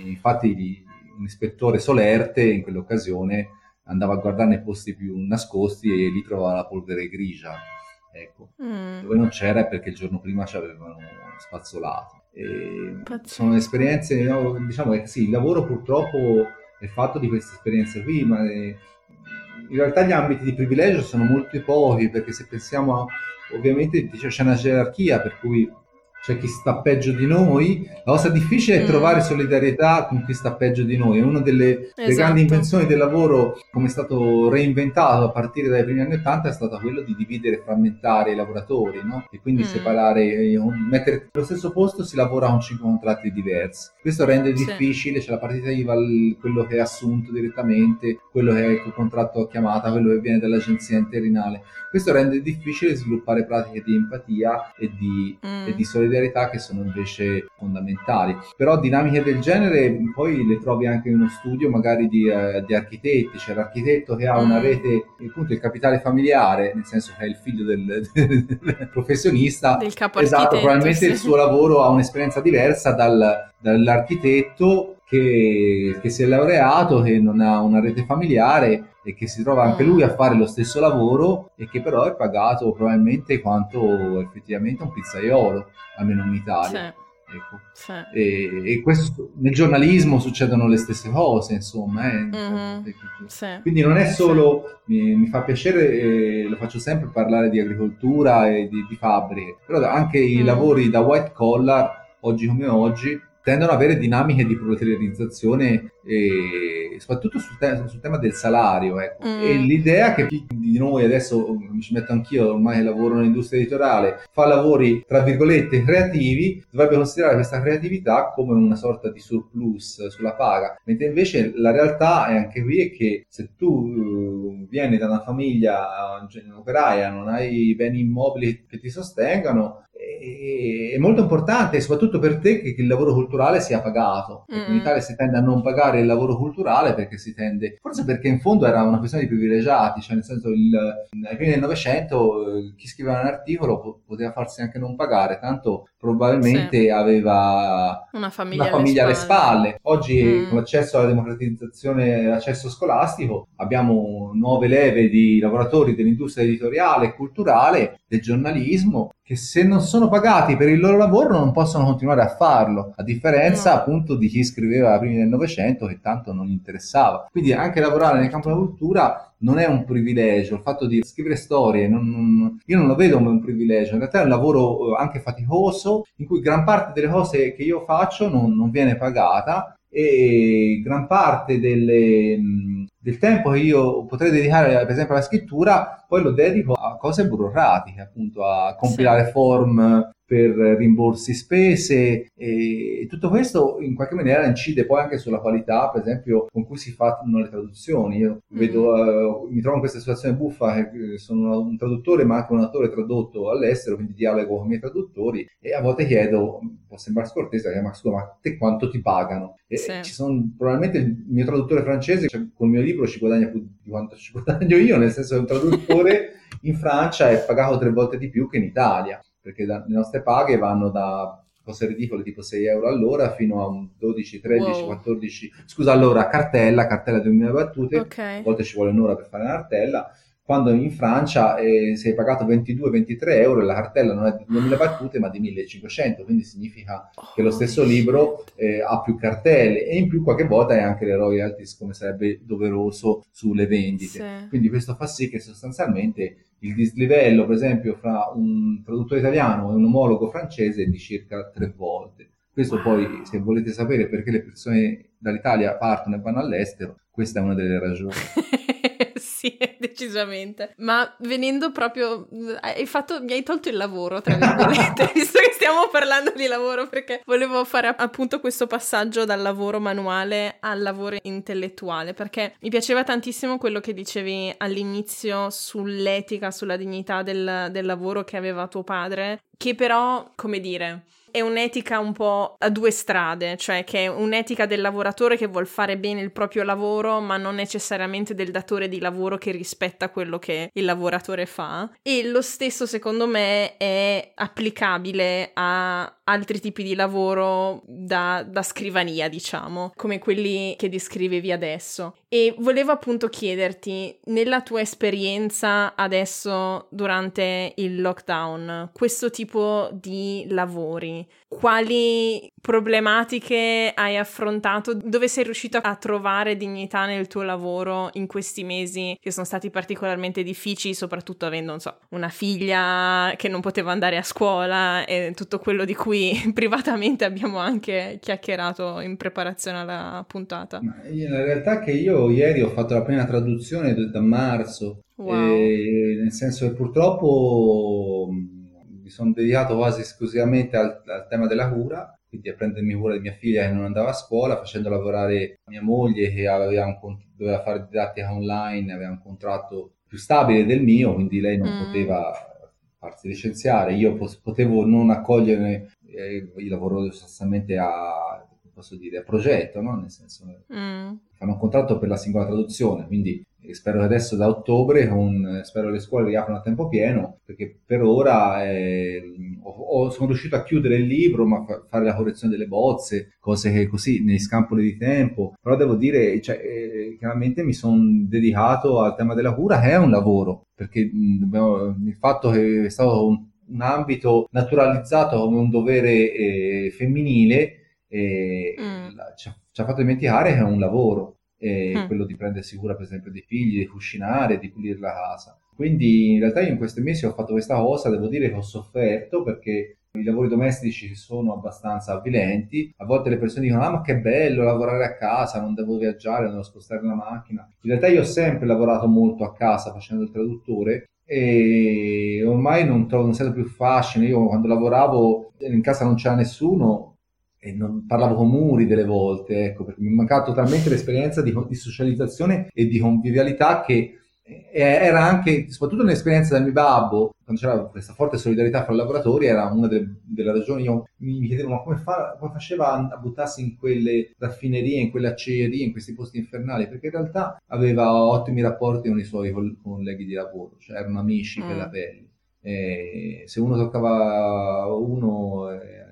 infatti un ispettore solerte in quell'occasione andava a guardare nei posti più nascosti e lì trovava la polvere grigia. Ecco. Mm. Dove non c'era è perché il giorno prima ci avevano spazzolato. Sono esperienze, no, diciamo che sì, il lavoro purtroppo è fatto di queste esperienze qui, ma è, in realtà gli ambiti di privilegio sono molto pochi perché se pensiamo a, ovviamente c'è una gerarchia per cui c'è chi sta peggio di noi. La cosa difficile è mm. trovare solidarietà con chi sta peggio di noi. È una delle, esatto. grandi invenzioni del lavoro, come è stato reinventato a partire dai primi anni Ottanta, è stata quello di dividere e frammentare i lavoratori, no? E quindi mm. separare, eh, mettere allo stesso posto si lavora con cinque contratti diversi. Questo rende sì. difficile, c'è la partita IVA, quello che è assunto direttamente, quello che è il contratto a chiamata, quello che viene dall'agenzia interinale. Questo rende difficile sviluppare pratiche di empatia e di, mm. e di solidarietà che sono invece fondamentali. Però dinamiche del genere poi le trovi anche in uno studio magari di, eh, di architetti, c'è l'architetto che ha una mm. rete, appunto il capitale familiare, nel senso che è il figlio del, del, del professionista, del capo esatto, probabilmente sì. il suo lavoro ha un'esperienza diversa dal, dall'architetto che, che, si è laureato, che non ha una rete familiare e che si trova anche mm. lui a fare lo stesso lavoro e che però è pagato probabilmente quanto effettivamente un pizzaiolo, almeno in Italia. Sì. Ecco. Sì. E, e questo, nel giornalismo succedono le stesse cose, insomma. Eh. Mm-hmm. Sì. Quindi non è solo, mi, mi fa piacere, eh, lo faccio sempre parlare di agricoltura e di, di fabbriche, però anche mm. i lavori da white collar, oggi come oggi, tendono ad avere dinamiche di proletarializzazione e soprattutto sul, te- sul tema del salario. Ecco. Mm. E l'idea che chi di noi adesso, mi ci metto anch'io, ormai lavoro nell'industria editoriale, fa lavori tra virgolette creativi, dovrebbe considerare questa creatività come una sorta di surplus sulla paga, mentre invece la realtà è anche qui è che se tu vieni da una famiglia operaia, non hai beni immobili che ti sostengano, è molto importante, soprattutto per te, che il lavoro culturale sia pagato. Mm-hmm. In Italia si tende a non pagare il lavoro culturale perché si tende, forse perché in fondo era una questione di privilegiati, cioè nel senso il, ai primi del Novecento eh, chi scriveva un articolo poteva farsi anche non pagare, tanto probabilmente sì. aveva una famiglia, una famiglia alle, spalle. alle, spalle. Oggi mm. con l'accesso alla democratizzazione, l'accesso scolastico, abbiamo nuove leve di lavoratori dell'industria editoriale e culturale, del giornalismo, che se non sono pagati per il loro lavoro non possono continuare a farlo, a differenza appunto di chi scriveva prima del Novecento che tanto non gli interessava. Quindi anche lavorare nel campo della cultura non è un privilegio, il fatto di scrivere storie, non, non, io non lo vedo come un privilegio, in realtà è un lavoro eh, anche faticoso in cui gran parte delle cose che io faccio non, non viene pagata e gran parte delle, del tempo che io potrei dedicare per esempio alla scrittura poi lo dedico a cose burocratiche appunto a compilare sì. form per rimborsi spese e tutto questo in qualche maniera incide poi anche sulla qualità, per esempio, con cui si fanno le traduzioni. Io mm-hmm. vedo, uh, mi trovo in questa situazione buffa che sono un traduttore ma anche un attore tradotto all'estero, quindi dialogo con i miei traduttori e a volte chiedo, può sembrare scortese, ma scusa, ma te quanto ti pagano? E sì. ci sono, probabilmente il mio traduttore francese cioè, con il mio libro ci guadagna più di quanto ci guadagno io, nel senso che un traduttore in Francia è pagato tre volte di più che in Italia perché da, le nostre paghe vanno da cose ridicole tipo 6 euro all'ora fino a un 12, 13, wow. 14, scusa allora cartella, cartella di 2000 battute, okay. a volte ci vuole un'ora per fare una cartella, quando in Francia eh, sei pagato 22-23 euro e la cartella non è di 2000 battute ma di 1500, quindi significa oh, che lo stesso libro eh, ha più cartelle e in più qualche volta hai anche le royalties come sarebbe doveroso sulle vendite. Sì. Quindi questo fa sì che sostanzialmente il dislivello, per esempio, fra un traduttore italiano e un omologo francese è di circa tre volte. Questo poi, se volete sapere perché le persone dall'Italia partono e vanno all'estero, questa è una delle ragioni. sì, decisamente. Ma venendo proprio, hai fatto, mi hai tolto il lavoro, tra virgolette, visto che stiamo parlando di lavoro, perché volevo fare appunto questo passaggio dal lavoro manuale al lavoro intellettuale, perché mi piaceva tantissimo quello che dicevi all'inizio sull'etica, sulla dignità del, del lavoro che aveva tuo padre, che però, come dire, è un'etica un po' a due strade, cioè che è un'etica del lavoratore che vuol fare bene il proprio lavoro, ma non necessariamente del datore di lavoro che rispetta quello che il lavoratore fa. E lo stesso, secondo me, è applicabile a altri tipi di lavoro da, da scrivania, diciamo, come quelli che descrivevi adesso. E volevo appunto chiederti, nella tua esperienza adesso durante il lockdown, questo tipo di lavori, quali problematiche hai affrontato? Dove sei riuscito a trovare dignità nel tuo lavoro in questi mesi che sono stati particolarmente difficili, soprattutto avendo, non so, una figlia che non poteva andare a scuola e tutto quello di cui privatamente abbiamo anche chiacchierato in preparazione alla puntata? La realtà è che io ieri ho fatto la prima traduzione da marzo, wow. nel senso che purtroppo sono dedicato quasi esclusivamente al, al, tema della cura, quindi a prendermi cura di mia figlia che non andava a scuola, facendo lavorare mia moglie che un, doveva fare didattica online, aveva un contratto più stabile del mio, quindi lei non mm. poteva farsi licenziare, io potevo non accogliere eh, io lavoro sostanzialmente a, posso dire, a progetto, no? nel senso mm. fanno un contratto per la singola traduzione, quindi spero che adesso da ottobre con, spero le scuole riaprano a tempo pieno perché per ora eh, ho, ho, sono riuscito a chiudere il libro ma fa, fare la correzione delle bozze cose che così nei scampoli di tempo però devo dire cioè, eh, chiaramente mi sono dedicato al tema della cura che è un lavoro perché mh, il fatto che è stato un, un ambito naturalizzato come un dovere eh, femminile eh, mm. ci, ha, ci ha fatto dimenticare che è un lavoro eh, mm. quello di prendersi cura per esempio dei figli, di cucinare, di pulire la casa. Quindi in realtà io in questi mesi ho fatto questa cosa, devo dire che ho sofferto perché i lavori domestici sono abbastanza avvilenti. A volte le persone dicono: Ah, ma che bello lavorare a casa, non devo viaggiare, non devo spostare la macchina. In realtà io ho sempre lavorato molto a casa facendo il traduttore e ormai non, trovo, non sento più fascino. Io quando lavoravo in casa non c'era nessuno, e non parlavo con muri delle volte, ecco, perché mi è mancato talmente l'esperienza di, di socializzazione e di convivialità che eh, era anche, soprattutto nell'esperienza del mio babbo, quando c'era questa forte solidarietà fra i lavoratori, era una delle, delle ragioni, io mi, chiedevo ma come, fa, come, faceva a buttarsi in quelle raffinerie, in quelle acciaierie, in questi posti infernali, perché in realtà aveva ottimi rapporti con i suoi colleghi di lavoro, cioè erano amici mm. per la pelle. E se uno toccava uno, eh,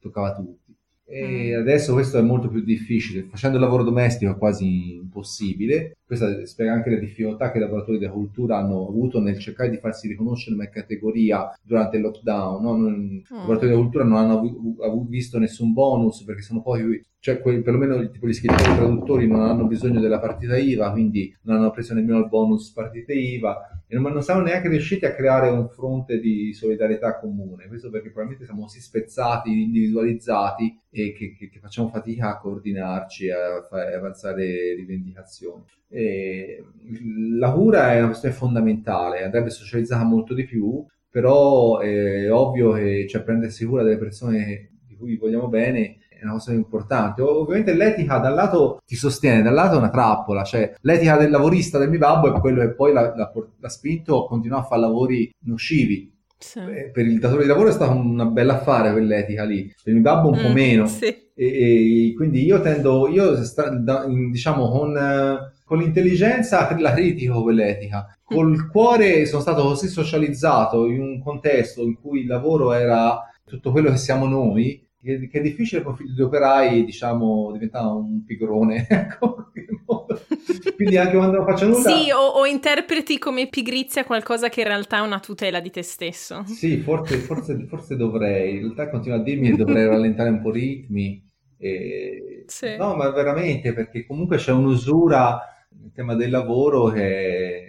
toccava tutti. E mm. adesso questo è molto più difficile, facendo il lavoro domestico è quasi impossibile. Questa spiega anche le difficoltà che i lavoratori della cultura hanno avuto nel cercare di farsi riconoscere come categoria durante il lockdown. No? Non, mm. I lavoratori della cultura non hanno avuto visto nessun bonus perché sono pochi, cioè quei, perlomeno tipo gli scrittori e traduttori non hanno bisogno della partita IVA, quindi non hanno preso nemmeno il bonus partita IVA non, siamo neanche riusciti a creare un fronte di solidarietà comune. Questo perché probabilmente siamo così spezzati, individualizzati e che, che, che facciamo fatica a coordinarci, a, a avanzare rivendicazioni. E la cura è una questione fondamentale, andrebbe socializzata molto di più, però è ovvio che cioè, prendersi cura delle persone di cui vogliamo bene è una cosa importante. Ovviamente l'etica da un lato ti sostiene, dal lato è una trappola, cioè l'etica del lavorista del mio babbo è quello che poi l'ha, l'ha, l'ha spinto a continuare a fare lavori nocivi. Sì. Eh, per il datore di lavoro è stato un bel affare quell'etica lì, per il mio babbo un mm, po' meno. Sì. E, e, quindi io tendo, io diciamo con, con l'intelligenza la critico quell'etica, col cuore sono stato così socializzato in un contesto in cui il lavoro era tutto quello che siamo noi, che, è difficile con figli di operai, diciamo, diventare un pigrone. Ecco, Quindi anche quando non faccio nulla... Sì, o, o, interpreti come pigrizia qualcosa che in realtà è una tutela di te stesso. Sì, forse, forse, forse dovrei. In realtà continua a dirmi che dovrei rallentare un po' i ritmi. E... Sì. No, ma veramente, perché comunque c'è un'usura nel tema del lavoro che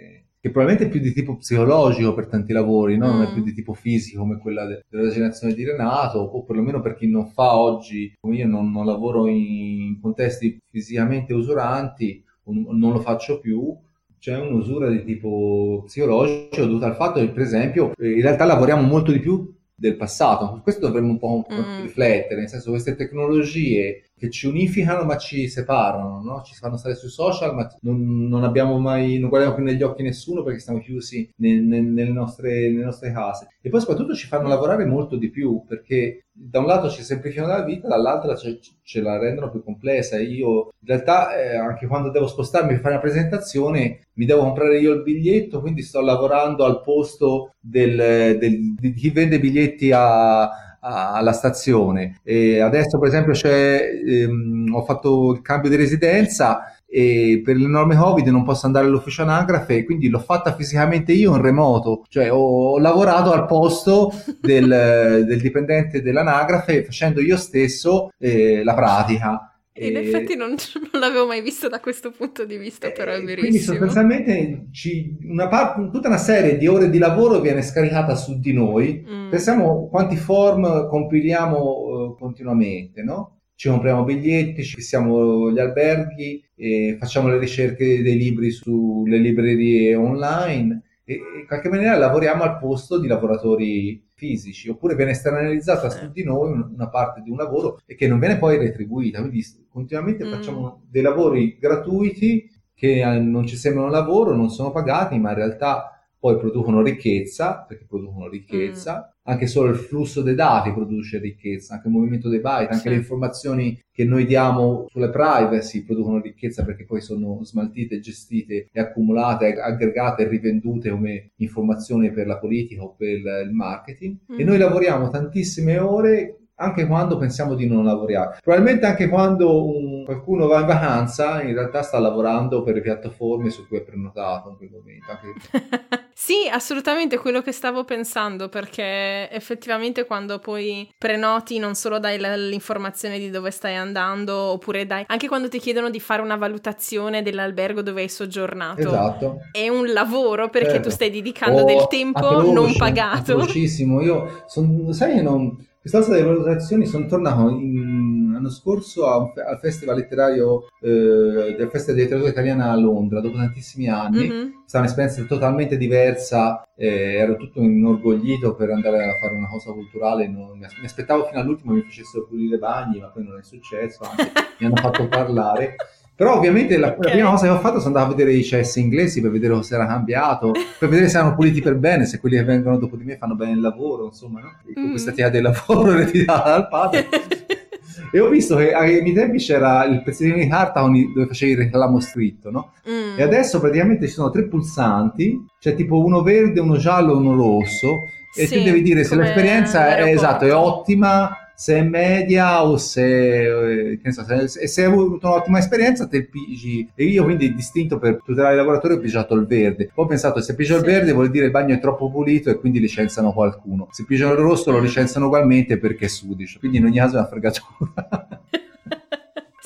che probabilmente è più di tipo psicologico per tanti lavori, no? non è più mm. di tipo fisico come quella de- della generazione di Renato, o perlomeno per chi non fa oggi, come io non, non lavoro in contesti fisicamente usuranti, non lo faccio più, c'è un'usura di tipo psicologico dovuta al fatto che, per esempio, in realtà lavoriamo molto di più del passato. Questo dovremmo un po' mm. riflettere, nel senso che queste tecnologie che ci unificano ma ci separano, no? ci fanno stare sui social ma non, non, abbiamo mai, non guardiamo più negli occhi nessuno perché stiamo chiusi nel, nel, nelle, nostre, nelle, nostre, case e poi soprattutto ci fanno lavorare molto di più perché da un lato ci semplificano la vita, dall'altro ce, ce la rendono più complessa. Io in realtà eh, anche quando devo spostarmi per fare una presentazione mi devo comprare io il biglietto, quindi sto lavorando al posto del, del, di chi vende biglietti a alla stazione. E adesso, per esempio, ehm, ho fatto il cambio di residenza e per l'enorme Covid non posso andare all'ufficio anagrafe, quindi l'ho fatta fisicamente io in remoto, cioè ho, ho lavorato al posto del, del, dipendente dell'anagrafe facendo io stesso eh, la pratica. In e... effetti non, non, l'avevo mai visto da questo punto di vista, però è verissimo. Quindi sostanzialmente ci, una part, tutta una serie di ore di lavoro viene scaricata su di noi. Mm. Pensiamo quanti form compiliamo uh, continuamente, no? Ci compriamo biglietti, ci fissiamo gli alberghi, facciamo le ricerche dei libri sulle librerie online e in qualche maniera lavoriamo al posto di lavoratori fisici, oppure viene esternalizzata su di noi una parte di un lavoro e che non viene poi retribuita. Quindi continuamente mm. facciamo dei lavori gratuiti che eh, non ci sembrano lavoro, non sono pagati, ma in realtà poi producono ricchezza, perché producono ricchezza. Anche solo il flusso dei dati produce ricchezza, anche il movimento dei byte, anche sì. le informazioni che noi diamo sulle privacy producono ricchezza perché poi sono smaltite, gestite e accumulate, aggregate e rivendute come informazioni per la politica o per il marketing. Mm. E noi lavoriamo tantissime ore anche quando pensiamo di non lavorare. Probabilmente anche quando un, qualcuno va in vacanza, in realtà sta lavorando per le piattaforme su cui è prenotato in quel momento. Anche... sì, assolutamente quello che stavo pensando, perché effettivamente quando poi prenoti non solo dai l'informazione di dove stai andando, oppure dai anche quando ti chiedono di fare una valutazione dell'albergo dove hai soggiornato. Esatto. È un lavoro perché certo. tu stai dedicando o del tempo non pagato. Velocissimo, io sono, sai, non Quest'altra delle valutazioni sono tornato in, l'anno scorso a, al festival letterario eh, del Festival di Letteratura Italiana a Londra, dopo tantissimi anni. Mm-hmm. È stata un'esperienza totalmente diversa, eh, ero tutto inorgoglito per andare a fare una cosa culturale. Non, mi, aspettavo fino all'ultimo che mi facessero pulire i bagni, ma poi non è successo, anzi mi hanno fatto parlare. Però ovviamente la, okay. prima cosa che ho fatto è andare a vedere i cessi inglesi per vedere cosa era cambiato, per vedere se erano puliti per bene, se quelli che vengono dopo di me fanno bene il lavoro, insomma, no? Mm. questa tia del lavoro ereditata dal padre. E ho visto che ai miei tempi c'era il pezzettino di carta dove facevi il reclamo scritto, no? Mm. E adesso praticamente ci sono tre pulsanti, c'è tipo uno verde, uno giallo e uno rosso, e sì, tu devi dire se l'esperienza è, esatto, è ottima se è media o se, eh, so, se, se hai avuto un'ottima esperienza te pigi. E io quindi distinto per tutelare i lavoratori ho pigiato il verde. Poi ho pensato se pigio sì. il verde vuol dire il bagno è troppo pulito e quindi licenziano qualcuno. Se pigiano il rosso lo licenziano ugualmente perché è sudicio. Quindi in ogni caso è una fregatura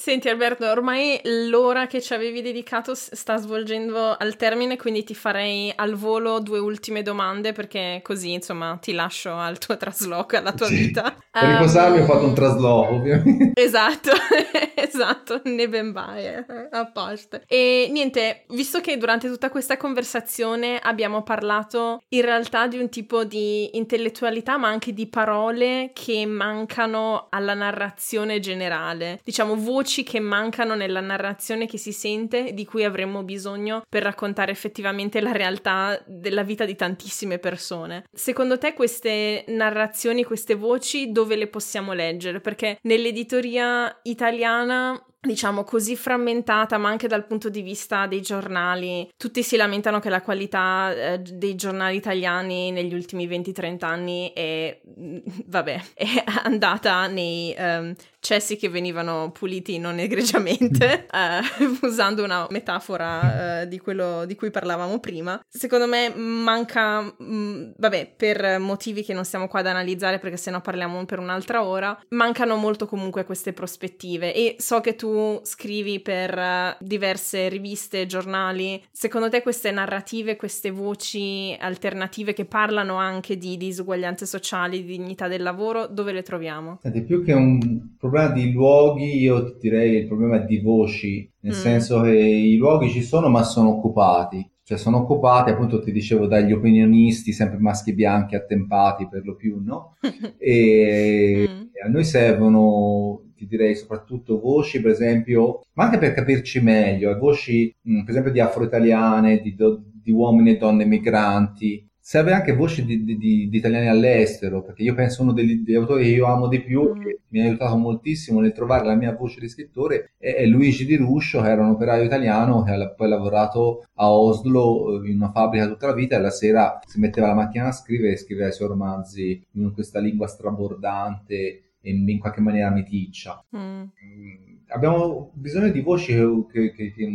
Senti Alberto, ormai l'ora che ci avevi dedicato sta svolgendo al termine, quindi ti farei al volo due ultime domande perché così insomma ti lascio al tuo trasloco, alla tua sì. vita. Per um, riposarmi ho fatto un trasloco ovviamente. Esatto, esatto, ne ben vai, eh, apposta. E niente, visto che durante tutta questa conversazione abbiamo parlato in realtà di un tipo di intellettualità ma anche di parole che mancano alla narrazione generale, diciamo voci voci che mancano nella narrazione che si sente, di cui avremmo bisogno per raccontare effettivamente la realtà della vita di tantissime persone. Secondo te queste narrazioni, queste voci, dove le possiamo leggere? Perché nell'editoria italiana diciamo così frammentata ma anche dal punto di vista dei giornali. Tutti si lamentano che la qualità eh, dei giornali italiani negli ultimi 20-30 anni è vabbè è andata nei um, cessi che venivano puliti non egregiamente, uh, usando una metafora uh, di quello di cui parlavamo prima. Secondo me manca, mh, mm, vabbè, per motivi che non stiamo qua ad analizzare perché sennò parliamo per un'altra ora, mancano molto comunque queste prospettive. E so che tu scrivi per uh, diverse riviste, giornali. Secondo te queste narrative, queste voci alternative che parlano anche di disuguaglianze sociali, di dignità del lavoro, dove le troviamo? Senti, più che un problema di luoghi, io direi il problema è di voci, nel mm. senso che i luoghi ci sono ma sono occupati. Cioè sono occupati, appunto ti dicevo, dagli opinionisti, sempre maschi bianchi attempati per lo più, no? e mm. a noi servono ti direi soprattutto voci, per esempio, ma anche per capirci meglio, voci, mh, per esempio, di afro-italiane, di, do, di uomini e donne migranti, serve anche voci di, di, di, italiani all'estero, perché io penso uno degli, degli, autori che io amo di più, mm. che mi ha aiutato moltissimo nel trovare la mia voce di scrittore, è, è Luigi Di Ruscio, che era un operaio italiano che ha poi lavorato a Oslo in una fabbrica tutta la vita e la sera si metteva la macchina a scrivere e scriveva i suoi romanzi in questa lingua strabordante e in qualche maniera miticcia. Mm. mm abbiamo bisogno di voci che, che, che, che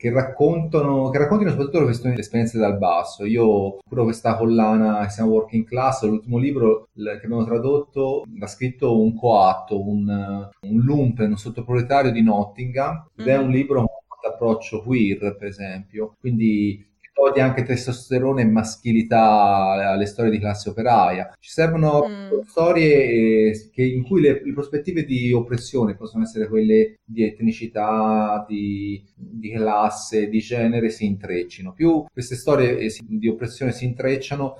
che raccontano, che raccontino soprattutto le questioni delle esperienze dal basso. Io curo questa collana che si chiama Working Class, l'ultimo libro che abbiamo tradotto l'ha scritto un coatto, un, un lumpen, un sottoproletario di Nottingham, ed è mm-hmm. un libro approccio queer, per esempio. Quindi toglie anche testosterone e maschilità alle storie di classe operaia. Ci servono mm. storie eh, che, in cui le, le, prospettive di oppressione possono essere quelle di etnicità, di, di classe, di genere si intreccino. Più queste storie eh, di oppressione si intrecciano,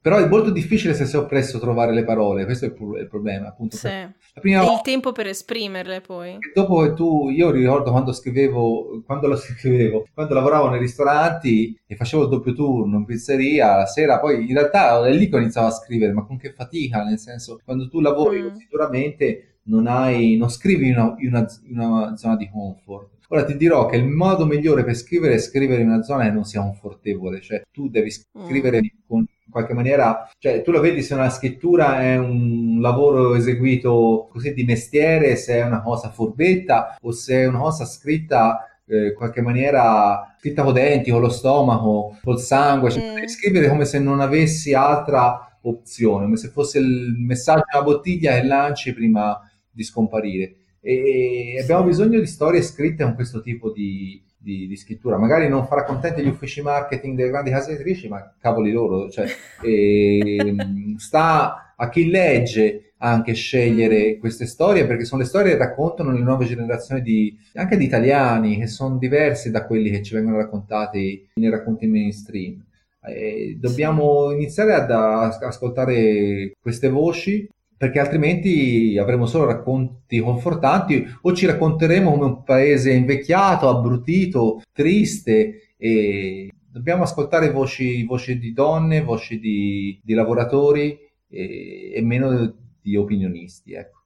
però è molto difficile se sei oppresso trovare le parole, questo è il, pro- il problema, appunto. Sì. La prima il tempo per esprimerle poi. Dopo che tu, io ricordo quando scrivevo, quando lo scrivevo, quando lavoravo nei ristoranti e facevo il doppio turno in pizzeria, la sera poi in realtà è lì che iniziavo a scrivere, ma con che fatica, nel senso, quando tu lavori mm. sicuramente non hai, non scrivi in una, in una, in una zona di comfort. Ora ti dirò che il modo migliore per scrivere è scrivere in una zona che non sia confortevole, cioè tu devi mm. scrivere mm. con qualche maniera, cioè tu lo vedi se una scrittura è un lavoro eseguito così di mestiere, se è una cosa furbetta o se è una cosa scritta eh, in qualche maniera scritta con denti, con lo stomaco, col sangue, cioè, mm. scrivere come se non avessi altra opzione, come se fosse il messaggio alla bottiglia che lanci prima di scomparire. E abbiamo bisogno di storie scritte con questo tipo di, di, di, scrittura. Magari non farà contenti gli uffici marketing delle grandi case editrici, ma cavoli loro, cioè, e, sta a chi legge anche scegliere queste storie perché sono le storie che raccontano le nuove generazioni di, anche di italiani che sono diversi da quelli che ci vengono raccontati nei racconti mainstream. E dobbiamo iniziare ad ascoltare queste voci perché altrimenti avremo solo racconti confortanti o ci racconteremo come un paese invecchiato, abbrutito, triste e dobbiamo ascoltare voci, voci di donne, voci di, di lavoratori e, e, meno di opinionisti. Ecco.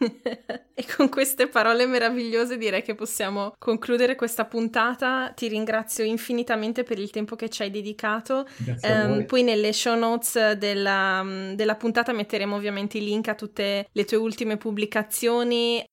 e con queste parole meravigliose direi che possiamo concludere questa puntata. Ti ringrazio infinitamente per il tempo che ci hai dedicato. Um, poi nelle show notes della, della puntata metteremo ovviamente i link a tutte le tue ultime pubblicazioni.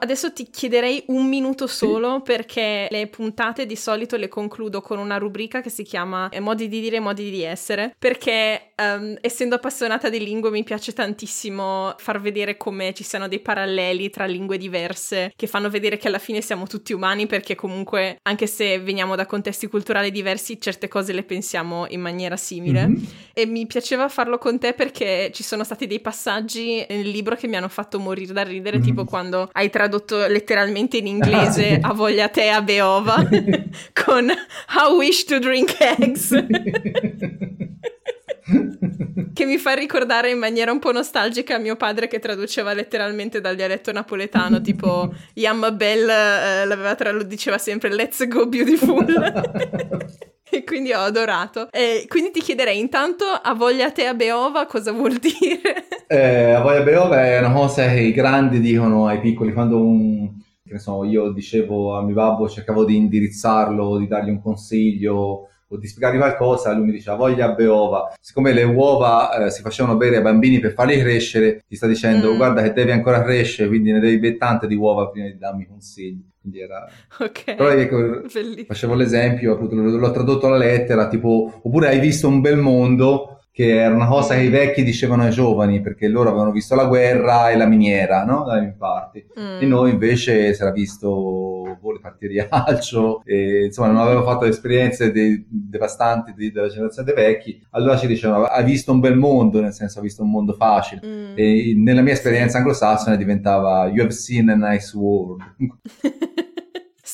Adesso ti chiederei un minuto solo sì. perché le puntate di solito le concludo con una rubrica che si chiama eh, Modi di dire, modi di essere, perché um, essendo appassionata di lingue mi piace tantissimo far vedere come ci siano dei paralleli tra lingue diverse che fanno vedere che alla fine siamo tutti umani perché comunque anche se veniamo da contesti culturali diversi certe cose le pensiamo in maniera simile mm-hmm. e mi piaceva farlo con te perché ci sono stati dei passaggi nel libro che mi hanno fatto morire da ridere, mm-hmm. tipo quando hai hai tradotto letteralmente in inglese a voglia te a Beova con I wish to drink eggs. che mi fa ricordare in maniera un po' nostalgica mio padre che traduceva letteralmente dal dialetto napoletano, tipo Yamma Bell eh, l'aveva tradotto, diceva sempre Let's go beautiful. e quindi ho adorato. E quindi ti chiederei intanto a voglia te a Beova cosa vuol dire? Eh, a voglia Beova è una cosa che i grandi dicono ai piccoli quando un, so, io dicevo a mio babbo, cercavo di indirizzarlo, di dargli un consiglio o di spiegargli qualcosa, lui mi diceva voglia Beova. Siccome le uova eh, si facevano bere ai bambini per farli crescere, ti sta dicendo mm. guarda che devi ancora crescere, quindi ne devi bere tante di uova prima di darmi consigli. Quindi era... Ok. Però ecco, facevo l'esempio, appunto, l'ho tradotto alla lettera, tipo, oppure hai visto un bel mondo, che era una cosa che i vecchi dicevano ai giovani perché loro avevano visto la guerra e la miniera, no? Dalle mie parti. Mm. E noi invece si era visto partite di calcio, e, insomma non avevo fatto esperienze de- devastanti di- della generazione dei vecchi. Allora ci dicevano, hai visto un bel mondo, nel senso hai visto un mondo facile. Mm. E nella mia esperienza anglosassone diventava, you have seen a nice world.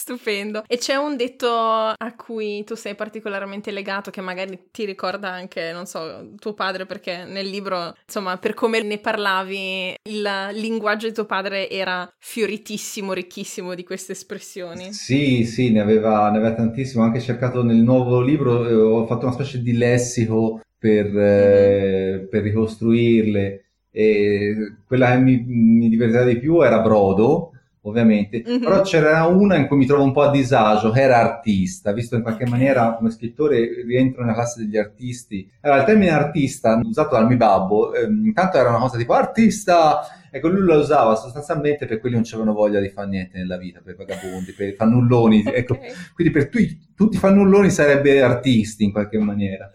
Stupendo. E c'è un detto a cui tu sei particolarmente legato che magari ti ricorda anche, non so, tuo padre perché nel libro, insomma, per come ne parlavi, il linguaggio di tuo padre era fioritissimo, ricchissimo di queste espressioni. Sì, sì, ne aveva, ne aveva tantissimo. Ho anche cercato nel nuovo libro, eh, ho fatto una specie di lessico per, eh, per ricostruirle. E quella che mi, mi divertiva di più era Brodo, ovviamente, mm-hmm. però c'era una in cui mi trovo un po' a disagio, che era artista, visto in qualche maniera come scrittore rientro nella classe degli artisti. Allora, il termine artista, usato dal mio babbo, ehm, intanto era una cosa tipo artista, ecco, lui lo usava sostanzialmente per quelli che non avevano voglia di fare niente nella vita, per vagabondi, per fannulloni, okay. ecco, quindi per tu, tutti i fannulloni sarebbe artisti in qualche maniera.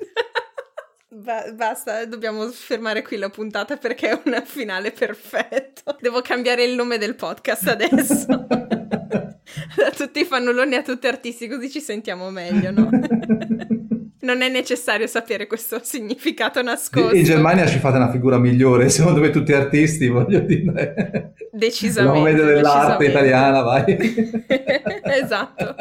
Ba- basta, dobbiamo fermare qui la puntata perché è un finale perfetto. Devo cambiare il nome del podcast adesso. tutti i fannulloni a tutti artisti, così ci sentiamo meglio, no? non è necessario sapere questo significato nascosto. In Germania ci fate una figura migliore, secondo me tutti artisti, voglio dire. Decisamente. L'uomo dell'arte italiana, vai. esatto,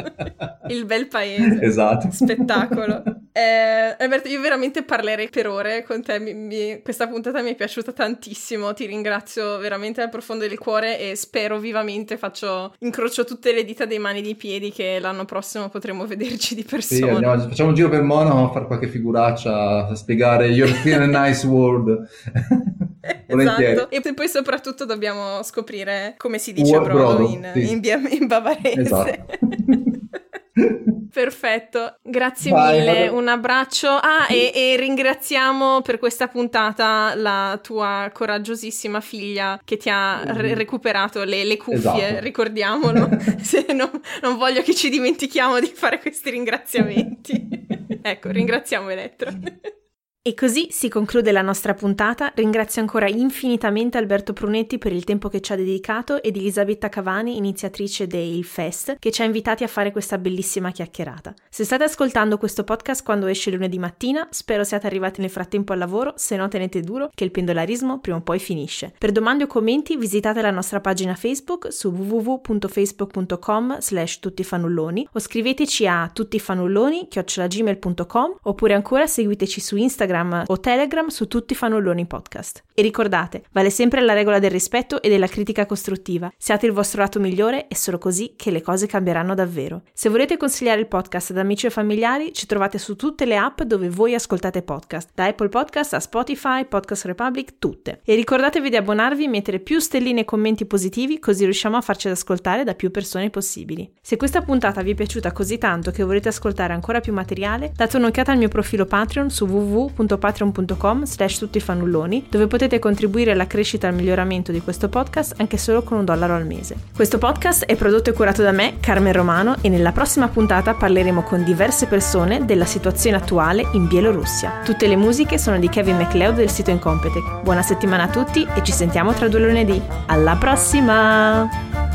il bel paese. Esatto. Spettacolo. Eh, Alberto, io veramente parlerei per ore con te, mi, mi, questa puntata mi è piaciuta tantissimo, ti ringrazio veramente dal profondo del cuore e spero vivamente, faccio, incrocio tutte le dita dei mani e dei piedi che l'anno prossimo potremo vederci di persona. Sì, andiamo, facciamo un giro per Mono a fare qualche figuraccia, a spiegare European Nice World. esatto, e poi soprattutto dobbiamo scoprire come si dice brodo, brodo in, sì. in, in, bavarese. Esatto. Perfetto, grazie Vai, mille, vado. un abbraccio. Ah, e, e, ringraziamo per questa puntata la tua coraggiosissima figlia che ti ha re- recuperato le, le cuffie, esatto. ricordiamolo. Se no, non voglio che ci dimentichiamo di fare questi ringraziamenti. ecco, ringraziamo Elettra. E così si conclude la nostra puntata. Ringrazio ancora infinitamente Alberto Prunetti per il tempo che ci ha dedicato ed Elisabetta Cavani, iniziatrice del Fest, che ci ha invitati a fare questa bellissima chiacchierata. Se state ascoltando questo podcast quando esce lunedì mattina, spero siate arrivati nel frattempo al lavoro, se no tenete duro che il pendolarismo prima o poi finisce. Per domande o commenti visitate la nostra pagina Facebook su www.facebook.com slash tuttifanulloni o scriveteci a tuttifanulloni.gmail.com oppure ancora seguiteci su Instagram Instagram o Telegram su tutti i fannulloni podcast. E ricordate, vale sempre la regola del rispetto e della critica costruttiva. Siate il vostro lato migliore, è solo così che le cose cambieranno davvero. Se volete consigliare il podcast ad amici o familiari, ci trovate su tutte le app dove voi ascoltate podcast, da Apple Podcast a Spotify, Podcast Republic, tutte. E ricordatevi di abbonarvi e mettere più stelline e commenti positivi, così riusciamo a farci ascoltare da più persone possibili. Se questa puntata vi è piaciuta così tanto che volete ascoltare ancora più materiale, date un'occhiata al mio profilo Patreon su www www.patreon.com slash tutti fannulloni dove potete contribuire alla crescita e al miglioramento di questo podcast anche solo con un dollaro al mese. Questo podcast è prodotto e curato da me, Carmen Romano, e nella prossima puntata parleremo con diverse persone della situazione attuale in Bielorussia. Tutte le musiche sono di Kevin MacLeod del sito Incompetech. Buona settimana a tutti e ci sentiamo tra due lunedì. Alla prossima!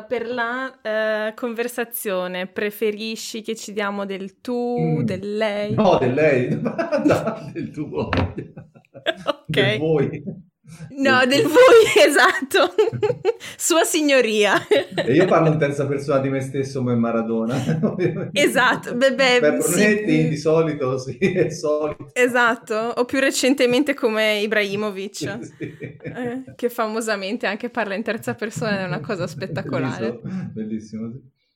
Cosa, per la uh, conversazione preferisci che ci diamo del tu, mm. del lei? No, del lei, del tuo. ok. Del voi. No, del voi, esatto. Sua signoria. E io parlo in terza persona di me stesso come Maradona. esatto, beh, beh, per Brunetti sì. di solito sì, è solito. Esatto, o più recentemente come Ibrahimovic, sì. eh, che famosamente anche parla in terza persona, è una cosa spettacolare. Bellissimo, bellissimo.